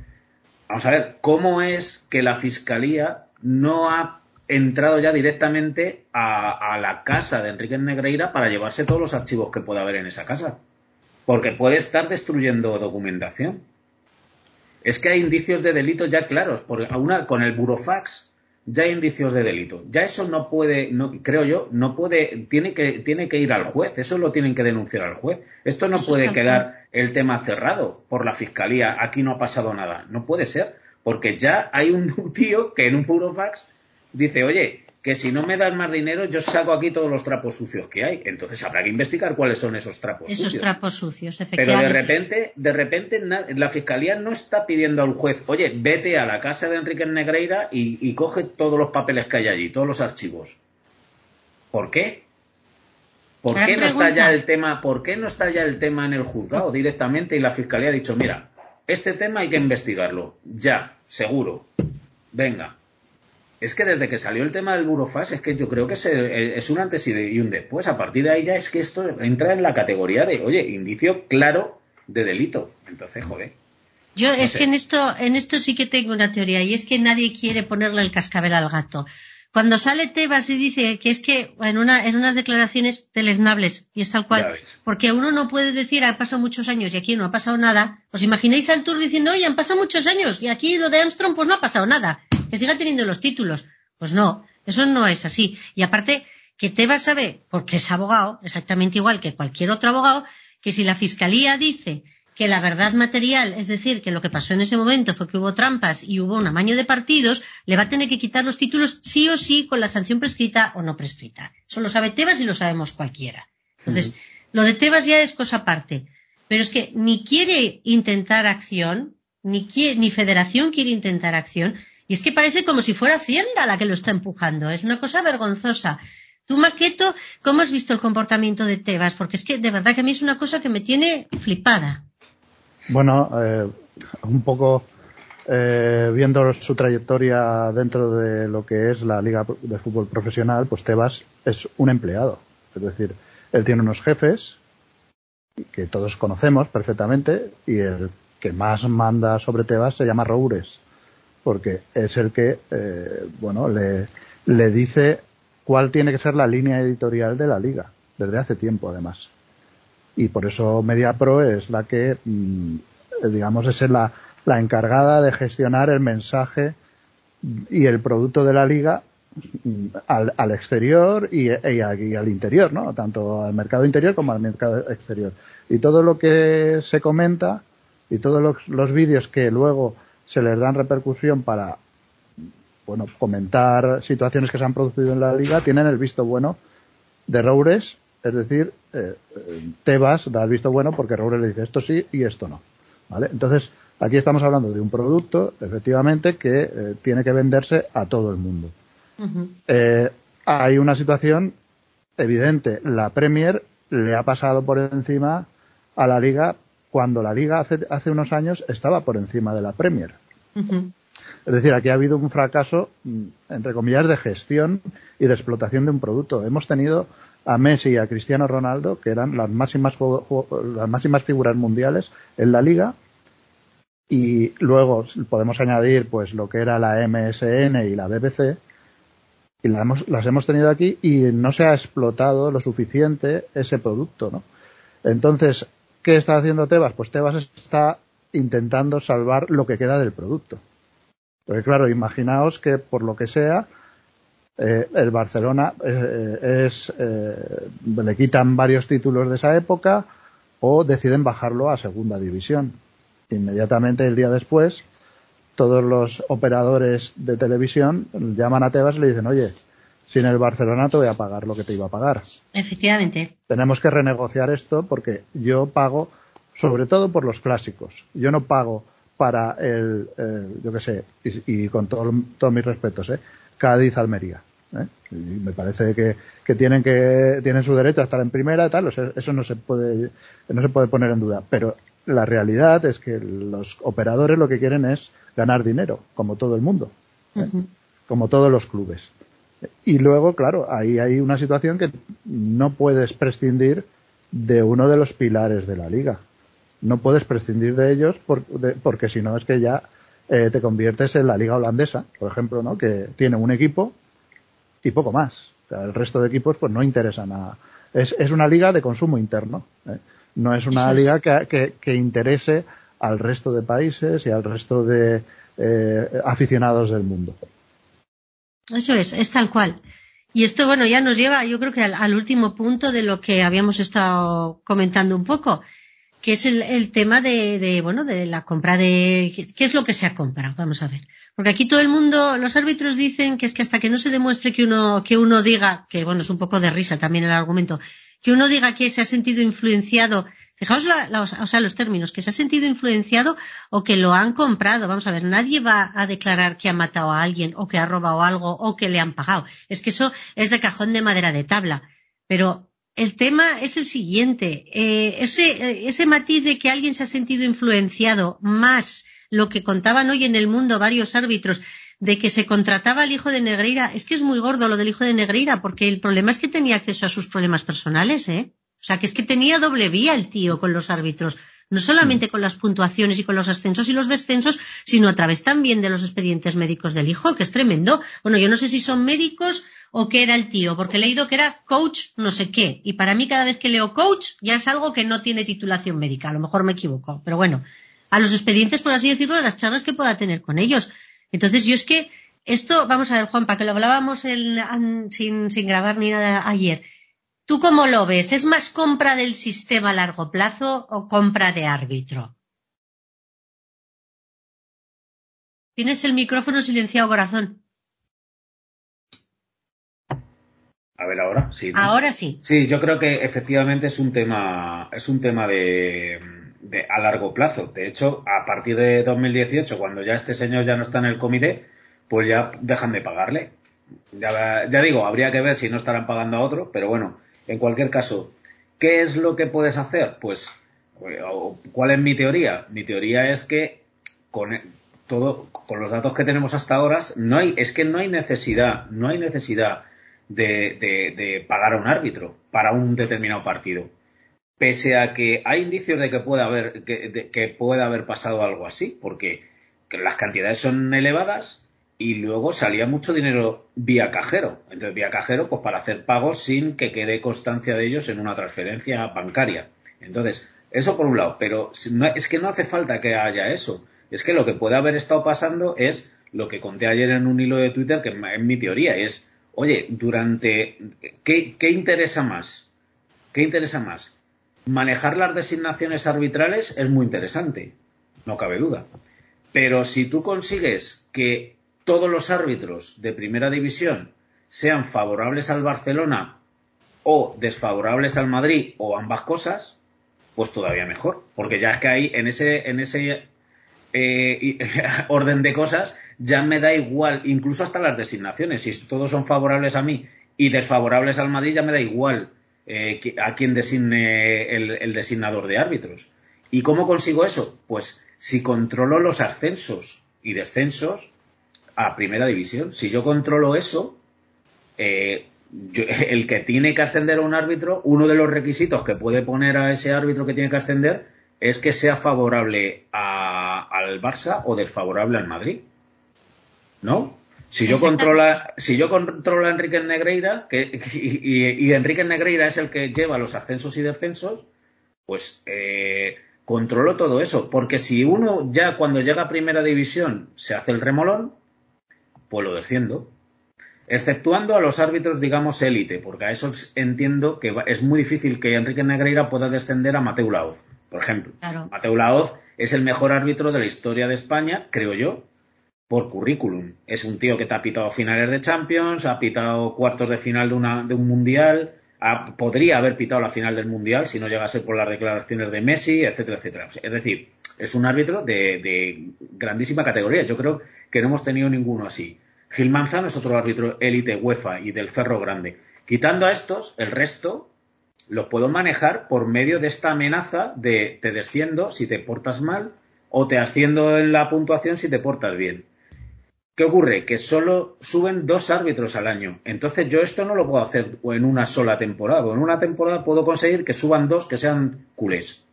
vamos a ver, ¿cómo es que la Fiscalía no ha entrado ya directamente a, la casa de Enrique Negreira para llevarse todos los archivos que pueda haber en esa casa. Porque puede estar destruyendo documentación. Es que hay indicios de delito ya claros. Por, una, con el burofax ya hay indicios de delito. Ya eso no puede, no, creo yo, no puede, tiene que, tiene que ir al juez. Eso lo tienen que denunciar al juez. Esto no puede quedar el tema cerrado por la fiscalía. Aquí no ha pasado nada. No puede ser. Porque ya hay un tío que en un burofax dice, oye, que si no me dan más dinero, yo saco aquí todos los trapos sucios que hay. Entonces habrá que investigar cuáles son esos trapos sucios. Esos trapos sucios, efectivamente. Pero de repente, de repente, la fiscalía no está pidiendo al juez, oye, vete a la casa de Enrique Negreira y, coge todos los papeles que hay allí, todos los archivos. ¿Por qué? ¿Por qué no está ya el tema, por qué no está ya el tema en el juzgado directamente y la fiscalía ha dicho, mira, este tema hay que investigarlo, ya, seguro. Venga, es que desde que salió el tema del burofax, es que yo creo que es, un antes y, un después. A partir de ahí ya es que esto entra en la categoría de, oye, indicio claro de delito. Entonces, joder. Yo es que en esto, en esto sí que tengo una teoría y es que nadie quiere ponerle el cascabel al gato. Cuando sale Tebas y dice que es que en, una, en unas declaraciones deleznables, y es tal cual, porque uno no puede decir han pasado muchos años y aquí no ha pasado nada, ¿os imagináis al Tour diciendo, oye, han pasado muchos años y aquí lo de Armstrong pues no ha pasado nada? Que siga teniendo los títulos. Pues no, eso no es así. Y aparte, que Tebas sabe, porque es abogado, exactamente igual que cualquier otro abogado, que si la fiscalía dice que la verdad material, es decir, que lo que pasó en ese momento fue que hubo trampas y hubo un amaño de partidos, le va a tener que quitar los títulos sí o sí con la sanción prescrita o no prescrita. Eso lo sabe Tebas y lo sabemos cualquiera. Entonces, lo de Tebas ya es cosa aparte. Pero es que ni quiere intentar acción, ni, quiere, ni Federación quiere intentar acción, y es que parece como si fuera Hacienda la que lo está empujando. Es una cosa vergonzosa. Tú, Maqueto, ¿cómo has visto el comportamiento de Tebas? Porque es que de verdad que a mí es una cosa que me tiene flipada. Bueno, eh, un poco eh, viendo su trayectoria dentro de lo que es la Liga de Fútbol Profesional, pues Tebas es un empleado. Es decir, él tiene unos jefes que todos conocemos perfectamente y el que más manda sobre Tebas se llama Roures porque es el que, eh, bueno, le, le dice cuál tiene que ser la línea editorial de la liga, desde hace tiempo además. Y por eso MediaPro es la que, mm, digamos, es la, la encargada de gestionar el mensaje y el producto de la liga mm, al, al exterior y, y, al interior, ¿no? Tanto al mercado interior como al mercado exterior. Y todo lo que se comenta y todos los, los vídeos que luego se les dan repercusión para bueno, comentar situaciones que se han producido en la liga, tienen el visto bueno de Roures, es decir, eh, Tebas da el visto bueno porque Roures le dice esto sí y esto no. ¿Vale? Entonces, aquí estamos hablando de un producto, efectivamente, que eh, tiene que venderse a todo el mundo. eh, hay una situación evidente. La Premier le ha pasado por encima a la liga cuando la liga hace, hace unos años estaba por encima de la Premier. Es decir, aquí ha habido un fracaso, mm, entre comillas, de gestión y de explotación de un producto. Hemos tenido a Messi y a Cristiano Ronaldo, que eran las máximas, las máximas figuras mundiales en la liga, y luego podemos añadir pues lo que era la MSN y la BBC, y las hemos, las hemos tenido aquí y no se ha explotado lo suficiente ese producto, ¿no? Entonces, ¿Qué está haciendo Tebas? Pues Tebas está intentando salvar lo que queda del producto. Porque claro, imaginaos que por lo que sea, eh, el Barcelona eh, es, eh, le quitan varios títulos de esa época o deciden bajarlo a segunda división. Inmediatamente el día después, todos los operadores de televisión llaman a Tebas y le dicen, oye, sin el Barcelona te voy a pagar lo que te iba a pagar. Efectivamente. Tenemos que renegociar esto porque yo pago sobre todo por los clásicos. Yo no pago para el, yo qué sé, y, con todo, todos mis respetos, ¿eh? Cádiz-Almería. ¿eh? me parece que, que, tienen que tienen su derecho a estar en primera y tal, eso no se puede no se puede poner en duda. Pero la realidad es que los operadores lo que quieren es ganar dinero, como todo el mundo, ¿eh? como todos los clubes. Y luego, claro, ahí hay una situación que no puedes prescindir de uno de los pilares de la liga. No puedes prescindir de ellos porque si no es que ya eh, te conviertes en la liga holandesa, por ejemplo, ¿no? Que tiene un equipo y poco más. el resto de equipos pues no interesan a... Es, es una liga de consumo interno. ¿eh? No es una liga que, que, interese al resto de países y al resto de eh, aficionados del mundo. Eso es, es tal cual. Y esto, bueno, ya nos lleva, yo creo que al, último punto de lo que habíamos estado comentando un poco, que es el, tema de, bueno, de la compra de, ¿qué, es lo que se ha comprado? Vamos a ver. Porque aquí todo el mundo, los árbitros dicen que es que hasta que no se demuestre que uno, que uno diga, que bueno, es un poco de risa también el argumento, que uno diga que se ha sentido influenciado, fijaos o sea, los términos, que se ha sentido influenciado o que lo han comprado. Vamos a ver, nadie va a declarar que ha matado a alguien o que ha robado algo o que le han pagado. Es que eso es de cajón de madera de tabla. Pero el tema es el siguiente. Eh, ese, ese matiz de que alguien se ha sentido influenciado más lo que contaban hoy en el mundo varios árbitros de que se contrataba al hijo de Negreira, es que es muy gordo lo del hijo de Negreira, porque el problema es que tenía acceso a sus problemas personales, ¿eh? O sea, que es que tenía doble vía el tío con los árbitros, no solamente mm. con las puntuaciones y con los ascensos y los descensos, sino a través también de los expedientes médicos del hijo, que es tremendo. Bueno, yo no sé si son médicos o qué era el tío, porque he leído que era coach no sé qué, y para mí cada vez que leo coach ya es algo que no tiene titulación médica, a lo mejor me equivoco, pero bueno, a los expedientes, por así decirlo, a las charlas que pueda tener con ellos. Entonces yo es que esto, vamos a ver, Juan, para que lo hablábamos sin, sin grabar ni nada ayer. ¿Tú cómo lo ves? ¿Es más compra del sistema a largo plazo o compra de árbitro? Tienes el micrófono silenciado, corazón. A ver, ahora sí. Ahora sí. Sí, yo creo que efectivamente es un tema, es un tema de, a largo plazo. De hecho, a partir de 2018, cuando ya este señor ya no está en el comité, pues ya dejan de pagarle. Ya, ya digo, habría que ver si no estarán pagando a otro, pero bueno, en cualquier caso, ¿qué es lo que puedes hacer? Pues, ¿cuál es mi teoría? Mi teoría es que con e, todo, con los datos que tenemos hasta ahora, no hay, es que no hay necesidad, no hay necesidad de, de pagar a un árbitro para un determinado partido pese a que hay indicios de que pueda haber, que, pueda haber pasado algo así, porque las cantidades son elevadas y luego salía mucho dinero vía cajero. Entonces, vía cajero, pues para hacer pagos sin que quede constancia de ellos en una transferencia bancaria. Entonces, eso por un lado, pero es que no hace falta que haya eso. Es que lo que puede haber estado pasando es lo que conté ayer en un hilo de Twitter, que es mi teoría, es, oye, durante, ¿qué, qué interesa más? ¿Qué interesa más? manejar las designaciones arbitrales es muy interesante, no cabe duda. Pero si tú consigues que todos los árbitros de primera división sean favorables al Barcelona o desfavorables al Madrid o ambas cosas, pues todavía mejor. Porque ya es que ahí, en ese, en ese eh, orden de cosas, ya me da igual, incluso hasta las designaciones. Si todos son favorables a mí y desfavorables al Madrid, ya me da igual eh, a quien designe el, designador de árbitros. ¿Y cómo consigo eso? Pues si controlo los ascensos y descensos a primera división. Si yo controlo eso, eh, el que tiene que ascender a un árbitro, uno de los requisitos que puede poner a ese árbitro que tiene que ascender es que sea favorable al Barça o desfavorable al Madrid. ¿No? Si yo controla, si yo controlo a Enrique Negreira, que, y, Enrique Negreira es el que lleva los ascensos y descensos, pues eh, controlo todo eso. Porque si uno ya cuando llega a primera división se hace el remolón, pues lo desciendo. Exceptuando a los árbitros, digamos, élite, porque a esos entiendo que es muy difícil que Enrique Negreira pueda descender a Mateo Laoz, por ejemplo. Mateo Laoz es el mejor árbitro de la historia de España, creo yo, por currículum. Es un tío que te ha pitado finales de Champions, ha pitado cuartos de final de, una, de un mundial, podría haber pitado la final del mundial si no llegase por las declaraciones de Messi, etcétera, etcétera. Es decir, es un árbitro de, grandísima categoría. Yo creo que no hemos tenido ninguno así. Gil Manzano es otro árbitro élite UEFA y del Ferro Grande. Quitando a estos, el resto los puedo manejar por medio de esta amenaza de te desciendo si te portas mal o te asciendo en la puntuación si te portas bien. ¿Qué ocurre? Que solo suben dos árbitros al año. Entonces yo esto no lo puedo hacer en una sola temporada. En una temporada puedo conseguir que suban dos que sean culés.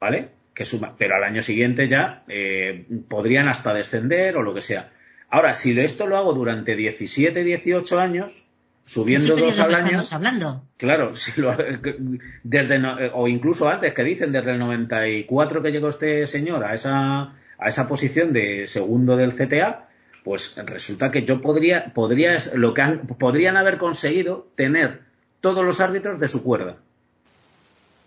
¿Vale? Que suban. Pero al año siguiente ya eh, podrían hasta descender o lo que sea. Ahora, si esto lo hago durante 17, 18 años, subiendo dos al año. hablando? Claro, si lo, desde o incluso antes que dicen desde el 94 que llegó este señor a esa a esa posición de segundo del CTA, pues resulta que yo podría podría lo que han, podrían haber conseguido tener todos los árbitros de su cuerda.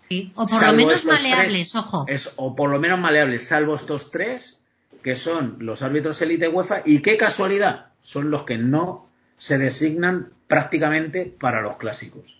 Sí, o por lo menos maleables, ojo. Es, o por lo menos maleables, salvo estos tres, que son los árbitros élite UEFA, y qué casualidad, son los que no se designan prácticamente para los clásicos.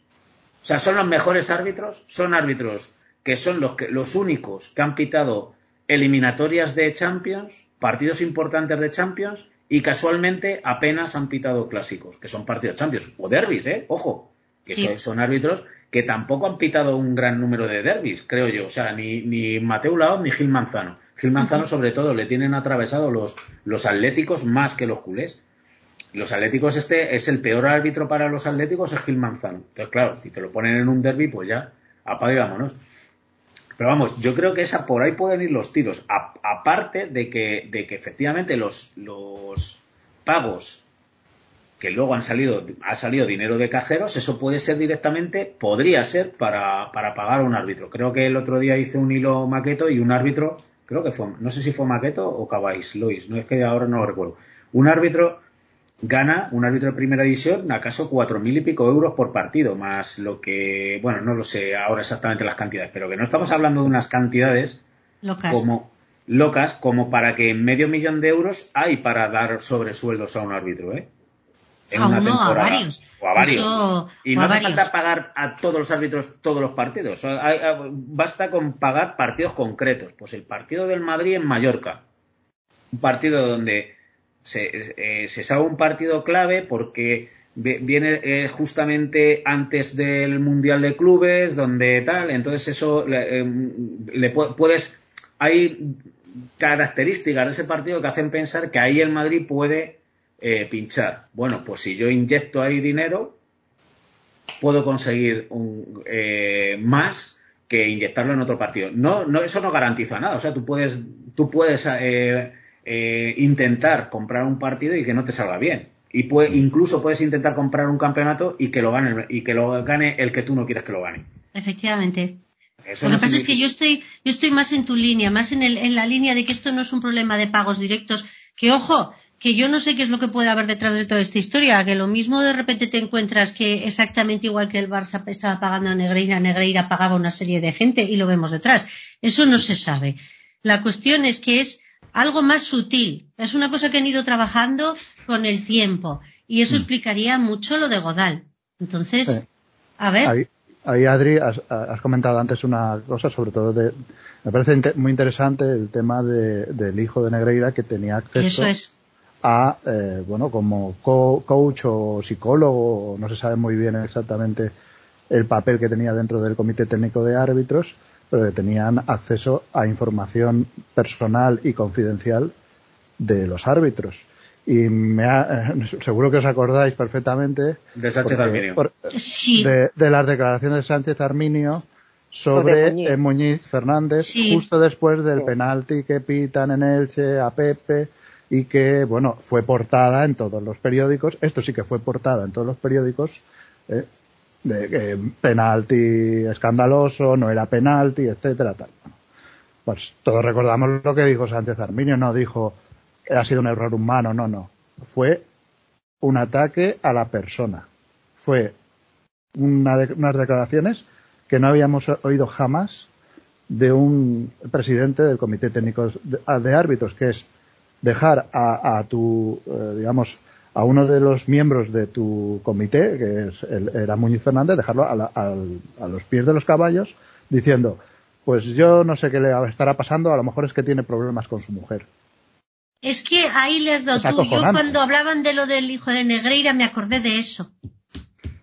O sea, son los mejores árbitros, son árbitros que son los, que, los únicos que han pitado eliminatorias de Champions, partidos importantes de Champions, y casualmente apenas han pitado clásicos, que son partidos Champions, o derbis, ¿eh? Ojo, que son, árbitros que tampoco han pitado un gran número de derbis, creo yo. O sea, ni, ni Mateo Laoz ni Gil Manzano. Gil Manzano, sobre todo, le tienen atravesado los, los atléticos más que los culés. Los atléticos, este es el peor árbitro para los atléticos, es Gil Manzano. Entonces, claro, si te lo ponen en un derby, pues ya, vámonos. Pero vamos, yo creo que esa por ahí pueden ir los tiros. aparte de que, de que efectivamente los, los pagos que luego han salido, ha salido dinero de cajeros, eso puede ser directamente, podría ser para, para pagar a un árbitro. Creo que el otro día hice un hilo maqueto y un árbitro, creo que fue, no sé si fue maqueto o Cabáis, Lois, no es que ahora no lo recuerdo. Un árbitro gana, un árbitro de primera división, acaso cuatro mil y pico euros por partido, más lo que, bueno, no lo sé ahora exactamente las cantidades, pero que no estamos hablando de unas cantidades locas. como locas como para que medio millón de euros hay para dar sobresueldos a un árbitro, ¿eh? En una temporada. A varios. O a varios. y no hace falta pagar a todos los árbitros todos los partidos. basta con pagar partidos concretos. Pues el partido del Madrid en Mallorca. Un partido donde se, eh, se sabe un partido clave porque viene eh, justamente antes del Mundial de Clubes, donde tal. Entonces eso le, eh, puedes... Hay características de ese partido que hacen pensar que ahí el Madrid puede eh, pinchar. Bueno, pues si yo inyecto ahí dinero, puedo conseguir un, eh, más que inyectarlo en otro partido. No, no, eso no garantiza nada. O sea, tú puedes, tú puedes eh, intentar comprar un partido y que no te salga bien. Y puede, incluso puedes intentar comprar un campeonato y que lo gane y que lo gane el que tú no quieres que lo gane. Efectivamente. lo que pasa es que yo estoy, yo estoy más en tu línea, más en, el, en la línea de que esto no es un problema de pagos directos, que ojo, que yo no sé qué es lo que puede haber detrás de toda esta historia, que lo mismo de repente te encuentras que exactamente igual que el Barça estaba pagando a Negreira, Negreira pagaba una serie de gente y lo vemos detrás. Eso no se sabe. La cuestión es que es algo más sutil. Es una cosa que han ido trabajando con el tiempo y eso mm. explicaría mucho lo de Godal. Entonces, a ver. Ahí, Adri, has, comentado antes una cosa, sobre todo de, me parece muy interesante el tema del hijo de Negreira que tenía acceso. Eso es a, eh, bueno, como coach o psicólogo, no se sabe muy bien exactamente el papel que tenía dentro del comité técnico de árbitros, pero que tenían acceso a información personal y confidencial de los árbitros. Y me seguro que os acordáis perfectamente de Sánchez Arminio. de, las declaraciones de Sánchez Arminio sobre Muñiz. Fernández justo después del penalti que pitan en Elche a Pepe y que, bueno, fue portada en todos los periódicos, esto sí que fue portada en todos los periódicos, ¿eh? de que penalti escandaloso, no era penalti, etcétera, tal. Pues todos recordamos lo que dijo Sánchez Arminio, no dijo ha sido un error humano, no, no. Fue un ataque a la persona. Fue una unas declaraciones que no habíamos oído jamás de un presidente del Comité Técnico de árbitros, que es dejar a, tu, eh, digamos, a uno de los miembros de tu comité, que es era Muñiz Fernández, dejarlo a, los pies de los caballos, diciendo, pues yo no sé qué le estará pasando, a lo mejor es que tiene problemas con su mujer. Es que ahí le has dado tú. Yo cuando hablaban de lo del hijo de Negreira me acordé de eso.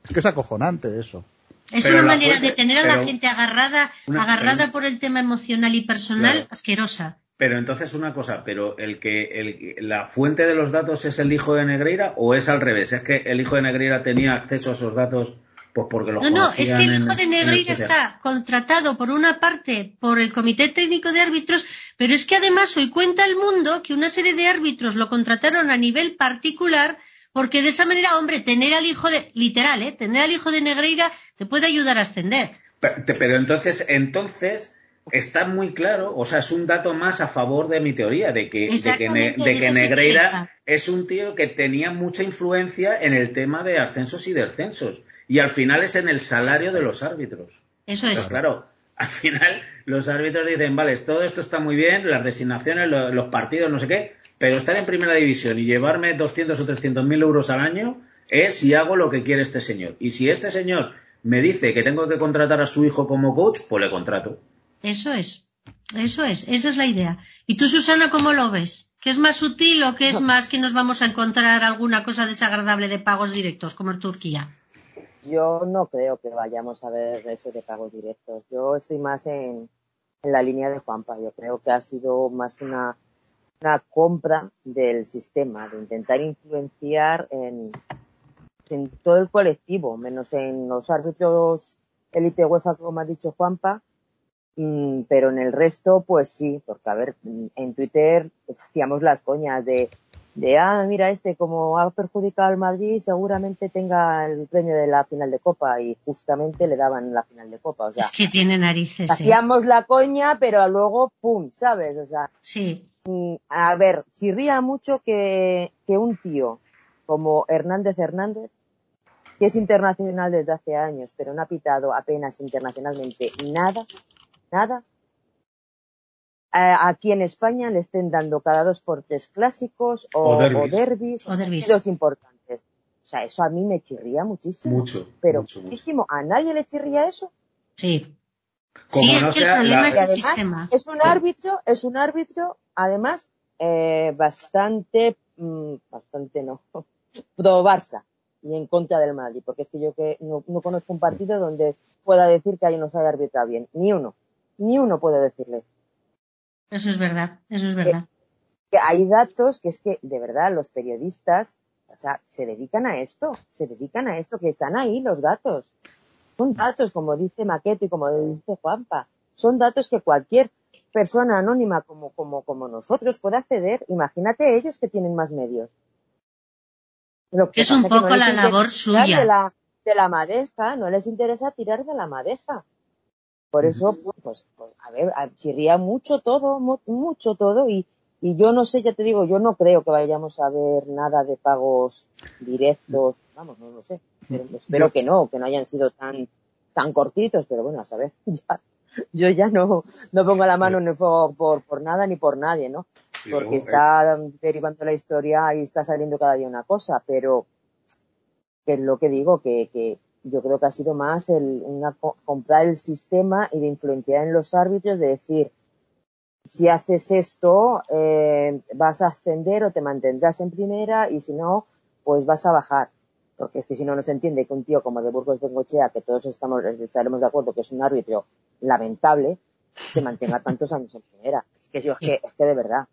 Es que es acojonante eso. Es una manera de tener a la gente agarrada, agarrada por el tema emocional y personal asquerosa. Pero entonces una cosa, pero el que la fuente de los datos es el hijo de Negreira o es al revés, es que el hijo de Negreira tenía acceso a esos datos pues porque los No, no, es que el hijo de Negreira está contratado por una parte por el Comité Técnico de Árbitros, pero es que además hoy cuenta el mundo que una serie de árbitros lo contrataron a nivel particular Porque de esa manera, hombre, tener al hijo de, literal, ¿eh? Tener al hijo de Negreira te puede ayudar a ascender. Pero, pero entonces, entonces, está muy claro, o sea, es un dato más a favor de mi teoría, de que, de que, Ne- de Negreira es un tío que tenía mucha influencia en el tema de ascensos y descensos. Y al final es en el salario de los árbitros. Eso Pues es. claro, al final los árbitros dicen, vale, todo esto está muy bien, las designaciones, lo- los partidos, no sé qué, pero estar en primera división y llevarme 200 o 300 mil euros al año es si hago lo que quiere este señor. Y si este señor me dice que tengo que contratar a su hijo como coach, pues le contrato. Eso es. Eso es. Esa es la idea. ¿Y tú, Susana, cómo lo ves? ¿Qué es más sutil o qué es más que nos vamos a encontrar alguna cosa desagradable de pagos directos, como en Turquía? Yo no creo que vayamos a ver eso de pagos directos. Yo estoy más en, en la línea de Juanpa. Yo creo que ha sido más una, una compra del sistema, de intentar influenciar en, en todo el colectivo, menos en los árbitros élite UEFA, como ha dicho Juanpa. Mm, pero en el resto, pues sí, porque a ver, en Twitter hacíamos las coñas de, de, ah, mira este, como ha perjudicado al Madrid, seguramente tenga el premio de la final de Copa y justamente le daban la final de Copa. O sea, es que tiene narices. ¿eh? hacíamos la coña, pero luego, pum, ¿sabes? O sea, Sí. mm, a ver, chirría mucho que, que un tío como Hernández Hernández, que es internacional desde hace años, pero no ha pitado apenas internacionalmente nada, nada, a- aquí en España le estén dando cada dos por tres clásicos o, O derbis. o derbis, O derbis. partidos importantes. O sea, eso a mí me chirría muchísimo. Mucho, pero mucho, mucho. muchísimo. ¿A nadie le chirría eso? Sí. Como sí, no es que el problema la- es el además, sistema. es un Sí. árbitro, es un árbitro, además, eh, bastante, mm, bastante no, pro Barça y en contra del Madrid, porque es que yo que no, no conozco un partido donde pueda decir que ahí no sabe arbitrar bien, ni uno, ni uno puede decirle. Eso es verdad. Eso es verdad. Que hay datos que es que, de verdad, los periodistas, o sea, se dedican a esto, se dedican a esto, que están ahí los datos. Son datos, como dice Maqueto y como dice Juanpa, son datos que cualquier persona anónima como, como, como nosotros puede acceder. Imagínate ellos que tienen más medios. Lo Que es un que poco la labor suya. De la, de la madeja, no les interesa tirar de la madeja. Por eso, pues, pues, a ver, chirría mucho todo, mu- mucho todo y, y yo no sé, ya te digo, yo no creo que vayamos a ver nada de pagos directos, vamos, no lo sé. Pero espero que no, que no hayan sido tan, tan cortitos, pero bueno, a saber, ya, yo ya no, no pongo la mano en el fuego por, por nada ni por nadie, ¿no? Porque está derivando la historia y está saliendo cada día una cosa, pero que es lo que digo, que, que yo creo que ha sido más el una, co- comprar el sistema y de influenciar en los árbitros, de decir, si haces esto, eh, vas a ascender o te mantendrás en primera y si no, pues vas a bajar. Porque es que si no, no se entiende que un tío como de Burgos Bengochea, que todos estamos, estaremos de acuerdo que es un árbitro lamentable, se mantenga tantos años en primera. Es que yo, es que, es que de verdad.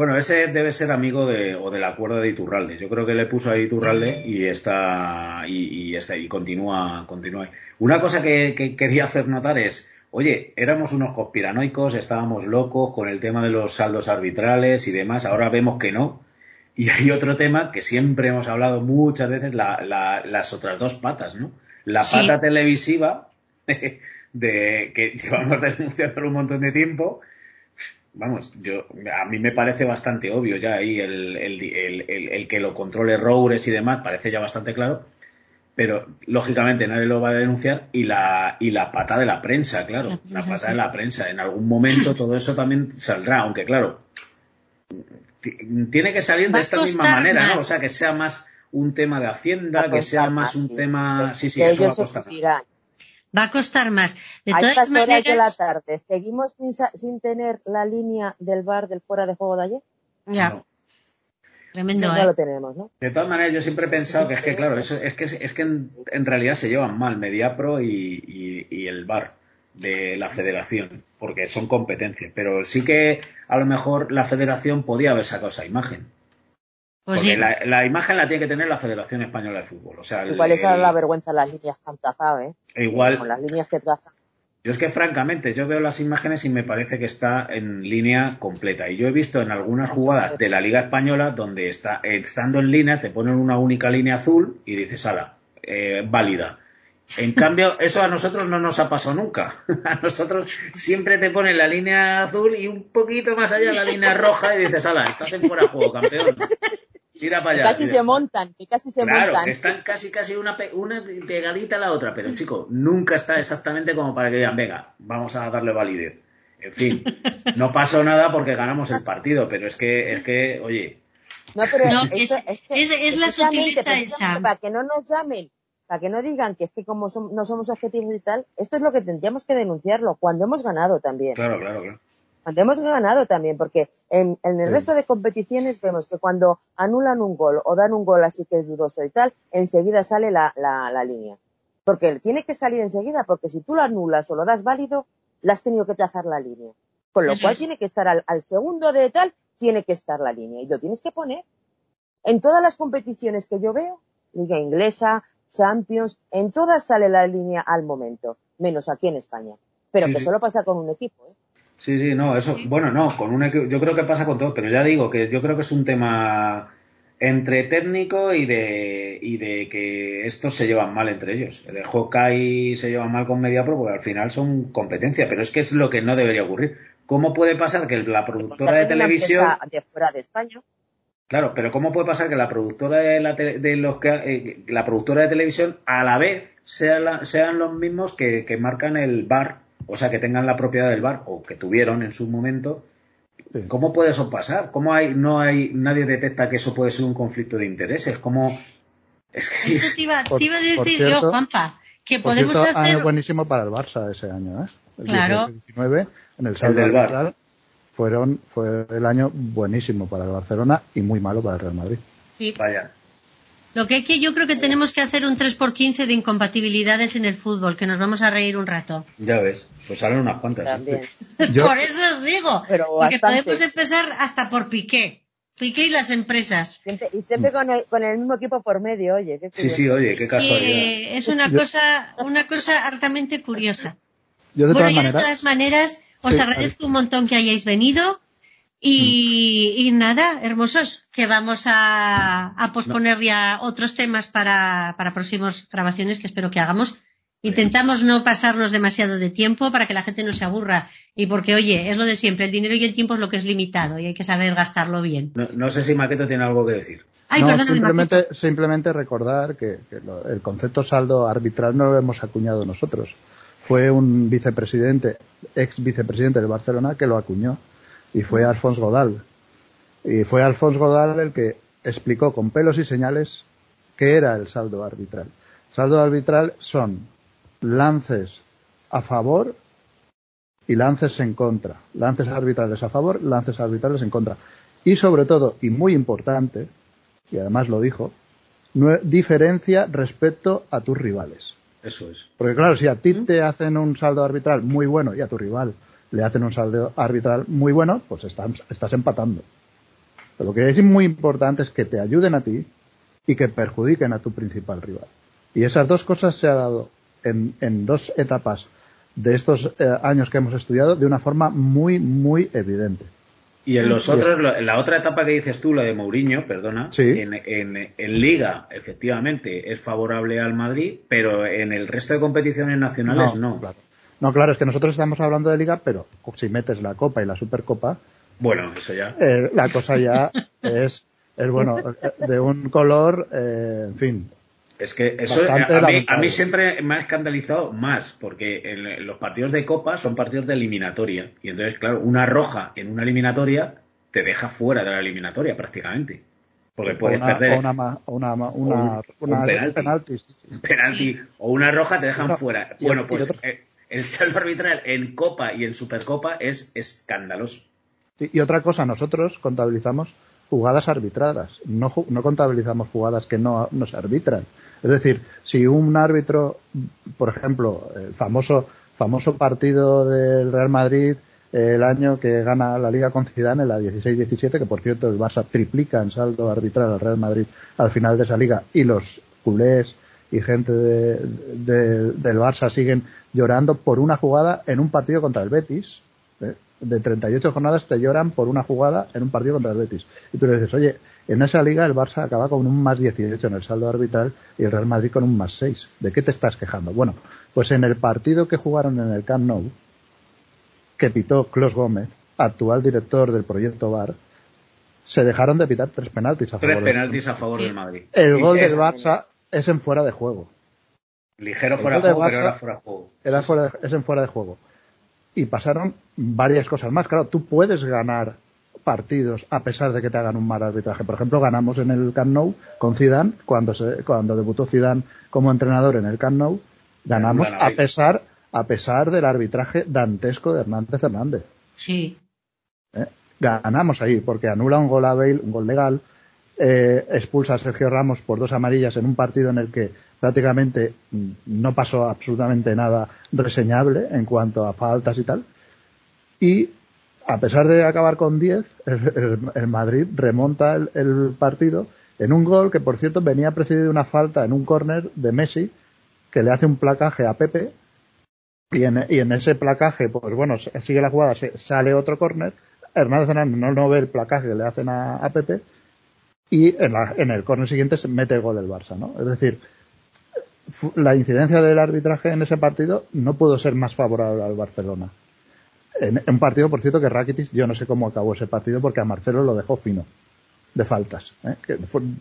Bueno, ese debe ser amigo de, o del acuerdo de Iturralde. Yo creo que le puso a Iturralde y está, y, y está, y continúa, continúa. Una cosa que, que quería hacer notar es, oye, éramos unos conspiranoicos, estábamos locos con el tema de los saldos arbitrales y demás, ahora vemos que no. Y hay otro tema que siempre hemos hablado muchas veces, la, la- las otras dos patas, ¿no? La Sí. pata televisiva, de que llevamos denunciando un montón de tiempo, vamos, yo a mí me parece bastante obvio ya ahí el, el, el, el- el que lo controle Roures y demás, parece ya bastante claro, pero lógicamente nadie lo va a denunciar y la, y la pata de la prensa, claro, La pata sí. de la prensa, en algún momento todo eso también saldrá, aunque claro, ti- tiene que salir de esta misma manera, ¿no? O sea, que sea más un tema de Hacienda, que sea más un tema, sí, sí, que eso va a costar. Va a costar más. De a todas estas horas de la maneras, tarde, ¿seguimos sin, sin tener la línea del bar del fuera de juego de ayer? ya, No. tremendo, ya ¿eh? lo tenemos, ¿no? De todas maneras, yo siempre he pensado Sí, que es que, claro, eso, es que, es que en, en realidad se llevan mal Mediapro y, y, y el VAR de la federación, porque son competencias. Pero sí que a lo mejor la federación podía haber sacado esa imagen. Pues porque sí. la, la imagen la tiene que tener la Federación Española de Fútbol. O sea, el- Igual esa es la vergüenza las líneas que han trazado, ¿eh? e igual, las líneas que trazan. Yo es que francamente, yo veo las imágenes y me parece que está en línea completa. Y yo he visto en algunas jugadas de la Liga Española donde está, estando en línea, te ponen una única línea azul y dices, ala, eh, válida. En cambio, eso a nosotros no nos ha pasado nunca. A nosotros siempre te ponen la línea azul y un poquito más allá la línea roja y dices, ala, estás en fuera de juego, campeón. Tira para allá. Que casi tira. se montan, que casi se Claro, montan. que están casi casi una, pe- una pegadita a la otra, pero chico, nunca está exactamente como para que digan, venga, vamos a darle validez. En fin, no pasó nada porque ganamos el partido, pero es que, es que, oye, No, pero No, esto- es- es que es- es la sutileza esa. Para que no nos llamen, para que no digan que es que como no somos objetivos y tal, esto es lo que tendríamos que denunciarlo cuando hemos ganado también. claro, claro, claro. Cuando hemos ganado también, porque en, en el Sí. resto de competiciones vemos que cuando anulan un gol o dan un gol así que es dudoso y tal, enseguida sale la, la, la línea. Porque tiene que salir enseguida, porque si tú lo anulas o lo das válido, le has tenido que trazar la línea. Con lo cual tiene que estar al, al segundo de tal, tiene que estar la línea. Y lo tienes que poner. En todas las competiciones que yo veo, Liga Inglesa, Champions, en todas sale la línea al momento, menos aquí en España. Pero Sí, que solo pasa con un equipo, ¿eh? Sí, sí, no, eso, bueno, no, con un equipo, yo creo que pasa con todo, pero ya digo que yo creo que es un tema entre técnico y de, y de que estos se llevan mal entre ellos. El de Hawkeye se lleva mal con MediaPro porque al final son competencia, pero es que es lo que no debería ocurrir. ¿Cómo puede pasar que la productora de televisión de fuera de España. Claro, pero ¿cómo puede pasar que la productora de, la tele- de los que, eh, la productora de televisión a la vez sea la- sean los mismos que, que marcan el bar, o sea, que tengan la propiedad del bar o que tuvieron en su momento? Sí. ¿Cómo puede eso pasar? ¿Cómo hay no hay nadie detecta que eso puede ser un conflicto de intereses? ¿Cómo es que Eso te iba, Por- te iba a por decir cierto- yo, Juanpa, que Por podemos cierto, hacer... año buenísimo para el Barça ese año, ¿eh? El Claro. 18-19, en el saldo del arbitral, fueron, fue el año buenísimo para el Barcelona y muy malo para el Real Madrid. Sí. vaya? Lo que hay que yo creo que tenemos que hacer un 3x15 de incompatibilidades en el fútbol, que nos vamos a reír un rato. Ya ves, pues salen unas cuantas. ¿eh? Por eso os digo, Pero porque bastante. podemos empezar hasta por Piqué. Piqué y las empresas. Siempre- y siempre con el, con el mismo equipo por medio, oye. qué Sí, sí, oye, qué casualidad. Es una Yo- cosa, una cosa altamente curiosa. Yo de bueno, todas yo de maneras, todas maneras os Sí, agradezco un montón que hayáis venido y, y nada, hermosos, que vamos a, a posponer ya otros temas para, para próximas grabaciones que espero que hagamos. Intentamos no pasarnos demasiado de tiempo para que la gente no se aburra y porque, oye, es lo de siempre, el dinero y el tiempo es lo que es limitado y hay que saber gastarlo bien. No, no sé si Maqueto tiene algo que decir. Ay, no, simplemente, simplemente recordar que, que lo- el concepto saldo arbitral no lo hemos acuñado nosotros. Fue un vicepresidente, ex vicepresidente del Barcelona, que lo acuñó. Y fue Alphonse Godal. Y fue Alphonse Godal el que explicó con pelos y señales qué era el saldo arbitral. Saldo arbitral son lances a favor y lances en contra. Lances arbitrales a favor, lances arbitrales en contra. Y sobre todo, y muy importante, y además lo dijo, diferencia respecto a tus rivales. Eso es. Porque claro, si a ti te hacen un saldo arbitral muy bueno y a tu rival le hacen un saldo arbitral muy bueno, pues estás, estás empatando. Pero lo que es muy importante es que te ayuden a ti y que perjudiquen a tu principal rival. Y esas dos cosas se ha dado en, en dos etapas de estos eh, años que hemos estudiado de una forma muy, muy evidente. Y en los otros, en la otra etapa que dices tú, la de Mourinho, perdona, Sí. en, en- en Liga, efectivamente, es favorable al Madrid, pero en el resto de competiciones nacionales no. Claro. No, claro, es que nosotros estamos hablando de liga, pero si metes la Copa y la Supercopa, Bueno, eso ya. eh, la cosa ya es, es bueno, eh, de un color, eh, en fin. Es que eso Bastante a, mí, a mí siempre me ha escandalizado más, porque en, los partidos de Copa son partidos de eliminatoria. Y entonces, claro, una roja en una eliminatoria te deja fuera de la eliminatoria prácticamente. Porque puedes una, perder o una, una, una, un- una un penalti. penalti, sí, sí. un penalti o una roja te dejan fuera. Bueno, pues eh, el saldo arbitral en Copa y en Supercopa es escandaloso. Y, otra cosa, nosotros contabilizamos jugadas arbitradas, no, no contabilizamos jugadas que no, no se arbitran. Es decir, si un árbitro, por ejemplo, el famoso, famoso partido del Real Madrid, el año que gana la Liga con Zidane, en la 16-17, que por cierto el Barça triplica en saldo arbitral al Real Madrid al final de esa liga, y los culés y gente del Barça siguen llorando por una jugada en un partido contra el Betis. ¿eh? De 38 jornadas te lloran por una jugada en un partido contra el Betis. Y tú le dices, oye, en esa liga el Barça acaba con un más 18 en el saldo arbitral y el Real Madrid con un más 6. ¿De qué te estás quejando? Bueno, pues en el partido que jugaron en el Camp Nou, que pitó Clos Gómez, actual director del proyecto VAR, se dejaron de pitar tres penaltis a favor. Tres penaltis a favor del Madrid. El gol del Barça es en fuera de juego. Ligero fuera de juego, pero era fuera de juego. Era fuera es en fuera de juego. Y pasaron varias cosas más. Claro, tú puedes ganar partidos a pesar de que te hagan un mal arbitraje. Por ejemplo, ganamos en el Camp Nou con Zidane cuando se, cuando debutó Zidane como entrenador en el Camp Nou, ganamos a pesar a pesar del arbitraje dantesco de Hernández Hernández. Sí. ¿Eh? Ganamos ahí porque anula un gol a Bale, un gol legal, eh, expulsa a Sergio Ramos por dos amarillas en un partido en el que prácticamente no pasó absolutamente nada reseñable en cuanto a faltas y tal. Y a pesar de acabar con 10, el, Madrid remonta el, partido en un gol que, por cierto, venía precedido de una falta en un córner de Messi que le hace un placaje a Pepe. Y en, ese placaje, pues bueno, sigue la jugada, sale otro córner, Hernández no, no ve el placaje que le hacen a Pepe y en, el corner siguiente se mete el gol del Barça, ¿no? Es decir, la incidencia del arbitraje en ese partido no pudo ser más favorable al Barcelona. En, un partido, por cierto, que Rakitic, yo no sé cómo acabó ese partido porque a Marcelo lo dejó fino de faltas. ¿eh? Que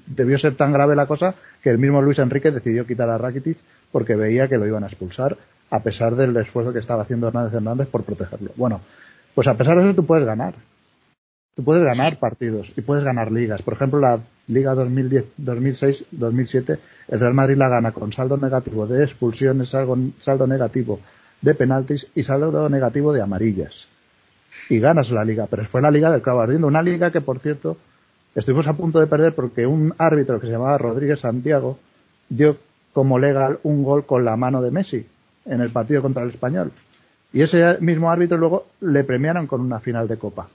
debió ser tan grave la cosa que el mismo Luis Enrique decidió quitar a Rakitic porque veía que lo iban a expulsar a pesar del esfuerzo que estaba haciendo Hernández Hernández por protegerlo. Bueno, pues a pesar de eso tú puedes ganar. Tú puedes ganar partidos y puedes ganar ligas. Por ejemplo, la Liga 2010, 2006, 2007, el Real Madrid la gana con saldo negativo de expulsiones, saldo, negativo de penaltis y saldo negativo de amarillas. Y ganas la liga, pero fue la liga del clavo ardiendo. Una liga que, por cierto, estuvimos a punto de perder porque un árbitro que se llamaba Rodríguez Santiago dio como legal un gol con la mano de Messi en el partido contra el español. Y ese mismo árbitro luego le premiaron con una final de copa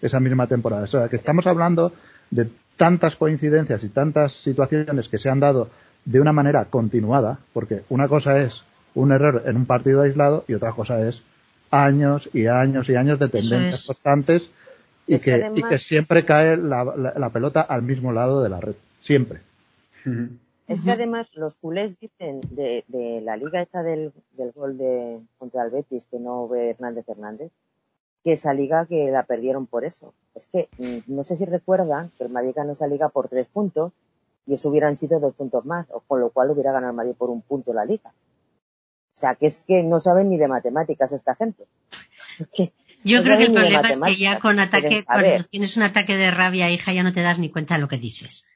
esa misma temporada. O sea, que estamos hablando de tantas coincidencias y tantas situaciones que se han dado de una manera continuada, porque una cosa es un error en un partido aislado y otra cosa es años y años y años de tendencias constantes y que, y que siempre cae la, pelota al mismo lado de la red. Siempre. Es que además los culés dicen de, la liga esta del, del gol de contra el Betis que no ve Hernández Hernández, que esa liga que la perdieron por eso. Es que mm, no sé si recuerdan que el Madrid ganó esa liga por tres puntos y eso hubieran sido dos puntos más, o con lo cual hubiera ganado el Madrid por un punto la liga. O sea, que es que no saben ni de matemáticas esta gente. Yo creo que el problema es que ya con ataque, cuando tienes un ataque de rabia, hija, ya no te das ni cuenta de lo que dices.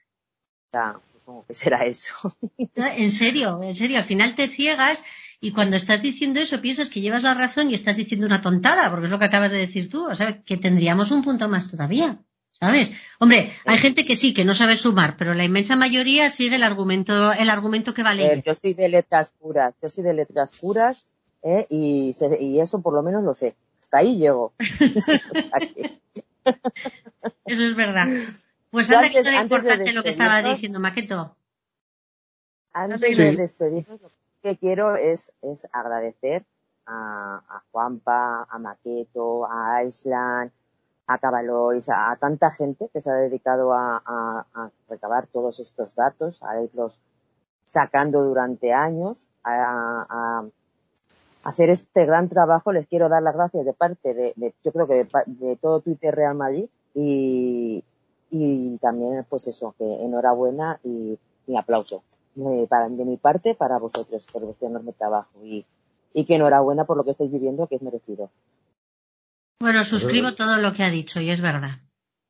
Ya, supongo que será eso. En serio, en serio, al final te ciegas y cuando estás diciendo eso, piensas que llevas la razón y estás diciendo una tontada, porque es lo que acabas de decir tú. O sea, que tendríamos un punto más todavía. ¿Sabes? Hombre, hay gente que sí, que no sabe sumar, pero la inmensa mayoría sigue el argumento, el argumento que vale. yo soy de letras puras, yo soy de letras puras, ¿eh? y, y eso por lo menos lo sé. Hasta ahí llego. eso es verdad. Pues antes, que era importante lo que estaba diciendo, Maqueto. Antes de despedirnos, que quiero es, agradecer a, a, Juanpa, a Maqueto, a Aislan, a Cabalois, a, tanta gente que se ha dedicado a, recabar todos estos datos, a irlos sacando durante años, a, hacer este gran trabajo. Les quiero dar las gracias de parte de, yo creo que de, todo Twitter Real Madrid y, y también pues eso, que enhorabuena y, y aplauso para, de mi parte para vosotros por vuestro enorme trabajo y, y que enhorabuena por lo que estáis viviendo que es merecido. Bueno, suscribo todo lo que ha dicho y es verdad.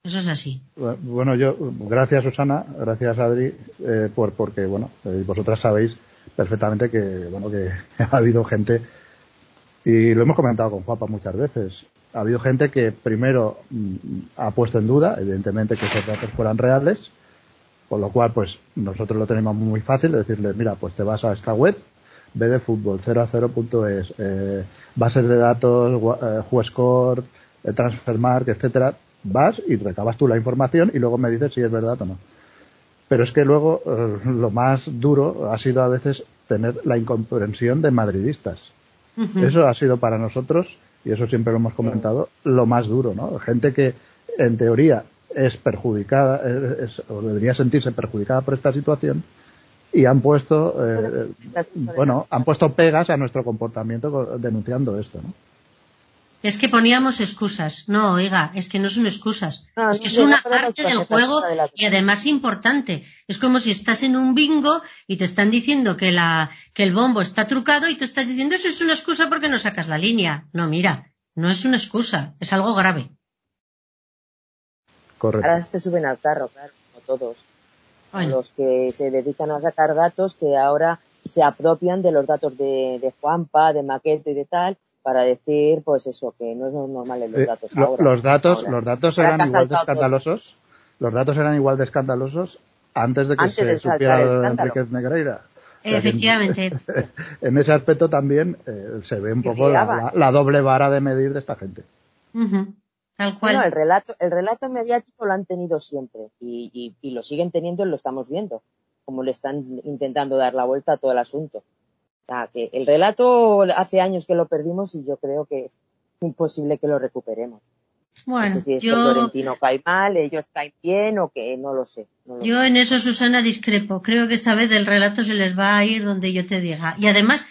Eso es así. Bueno, yo, gracias Susana, gracias Adri, eh, por, porque, bueno, eh, vosotras sabéis perfectamente que, bueno, que ha habido gente, y lo hemos comentado con Juanpa muchas veces, ha habido gente que primero mm, ha puesto en duda, evidentemente, que esos datos fueran reales, con lo cual, pues nosotros lo tenemos muy fácil, de decirle, mira, pues te vas a esta web, ve de fútbol 0 a 0.es, eh, bases de datos, eh, eh, Transfermark, etcétera, vas y recabas tú la información y luego me dices si es verdad o no. Pero es que luego eh, lo más duro ha sido a veces tener la incomprensión de madridistas. Eso ha sido para nosotros, y eso siempre lo hemos comentado, lo más duro, ¿no? Gente que en teoría es perjudicada, o debería sentirse perjudicada por esta situación, y han puesto, eh, bueno, han puesto pegas a nuestro comportamiento denunciando esto, ¿no? Es que poníamos excusas. No, oiga, es que no son excusas. es que es una parte del juego y además importante. Es como si estás en un bingo y te están diciendo que, la, que el bombo está trucado y tú estás diciendo eso es una excusa porque no sacas la línea. No, mira, no es una excusa, es algo grave. Correcto. Ahora se suben al carro, claro, como todos. Los que se dedican a sacar datos que ahora se apropian de los datos de, de Juanpa, de Maquete y de tal, para decir, pues eso, que no es normal en los eh, datos. los datos, los datos eran igual de escandalosos. Los datos eran igual de escandalosos antes de que se supiera de Enriquez Negreira. Efectivamente. En, ese aspecto también eh, se ve un poco la, doble vara de medir de esta gente. Tal cual. el relato, el relato mediático lo han tenido siempre y, y, lo siguen teniendo y lo estamos viendo, como le están intentando dar la vuelta a todo el asunto que el relato hace años que lo perdimos y yo creo que es imposible que lo recuperemos. Bueno, no sé si es yo... que Florentino cae mal, ellos caen bien o que no lo sé. yo en eso, Susana, discrepo. Creo que esta vez el relato se les va a ir donde yo te diga. Y además,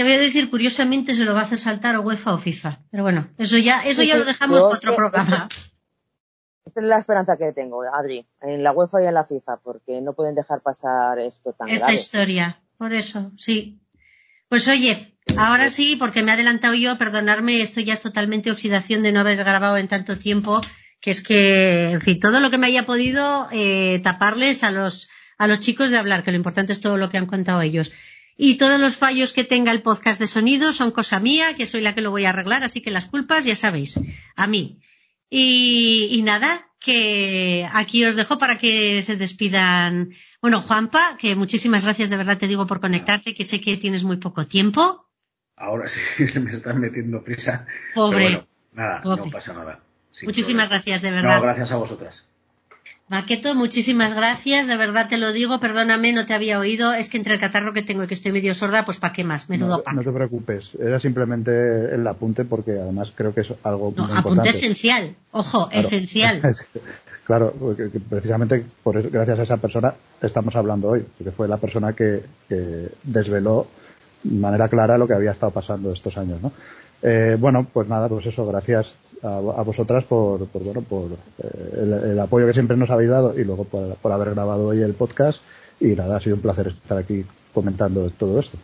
te voy a decir, curiosamente, se lo va a hacer saltar o UEFA o FIFA. Pero bueno, eso ya, eso ya lo dejamos para otro programa. Esta es la esperanza que tengo, Adri, en la UEFA y en la FIFA, porque no pueden dejar pasar esto tan Esta historia, por eso, sí. Pues oye, ahora sí, porque me he adelantado yo, perdonarme, esto ya es totalmente oxidación de no haber grabado en tanto tiempo, que es que, en fin, todo lo que me haya podido eh, taparles a los, a los chicos de hablar, que lo importante es todo lo que han contado ellos. Y todos los fallos que tenga el podcast de sonido son cosa mía, que soy la que lo voy a arreglar, así que las culpas, ya sabéis, a mí. Y, y nada, que aquí os dejo para que se despidan bueno, Juanpa, que muchísimas gracias de verdad te digo por conectarte, que sé que tienes muy poco tiempo. Ahora sí me están metiendo prisa. Pobre. nada, no pasa nada. Muchísimas gracias, de verdad. No, gracias a vosotras. Maqueto, muchísimas gracias, de verdad te lo digo, perdóname, no te había oído, es que entre el catarro que tengo y que estoy medio sorda, pues ¿para qué más? Menudo no, No te preocupes, era simplemente el apunte porque además creo que es algo no, apunte esencial, ojo, esencial. claro, precisamente por gracias a esa persona estamos hablando hoy, porque fue la persona que, desveló de manera clara lo que había estado pasando estos años, ¿no? Eh, bueno, pues nada, pues eso, gracias a, vosotras por, bueno, por eh, el, apoyo que siempre nos habéis dado y luego por, haber grabado hoy el podcast. Y nada, ha sido un placer estar aquí comentando todo esto.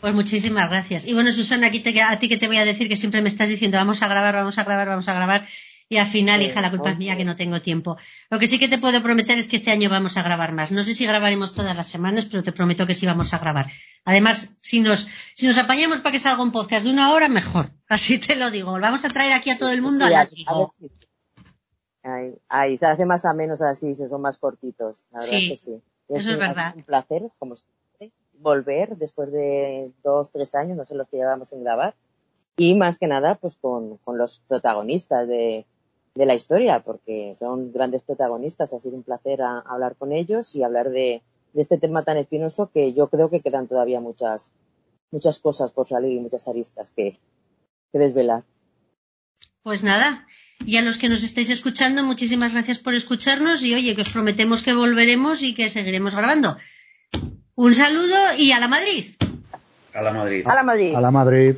Pues muchísimas gracias. Y bueno, Susana, aquí te, a ti que te voy a decir que siempre me estás diciendo vamos a grabar, vamos a grabar, vamos a grabar y al final, hija, la culpa es mía que no tengo tiempo. Lo que sí que te puedo prometer es que este año vamos a grabar más. No sé si grabaremos todas las semanas, pero te prometo que sí vamos a grabar. Además, si nos, si nos apañamos para que salga un podcast de una hora, mejor. Así te lo digo. Vamos a traer aquí a todo el mundo al Ahí, se hace más a menos así, se son más cortitos. La verdad que sí. eso es verdad. un placer, como siempre, volver después de dos, tres años, no sé los que llevamos en grabar. Y más que nada, pues con, con los protagonistas de, de la historia, porque son grandes protagonistas. Ha sido un placer hablar con ellos y hablar de, este tema tan espinoso que yo creo que quedan todavía muchas, muchas cosas por salir y muchas aristas que, que desvelar. Pues nada, y a los que nos estáis escuchando, muchísimas gracias por escucharnos y oye, que os prometemos que volveremos y que seguiremos grabando. Un saludo y a la Madrid. A la Madrid. A la Madrid. A la Madrid.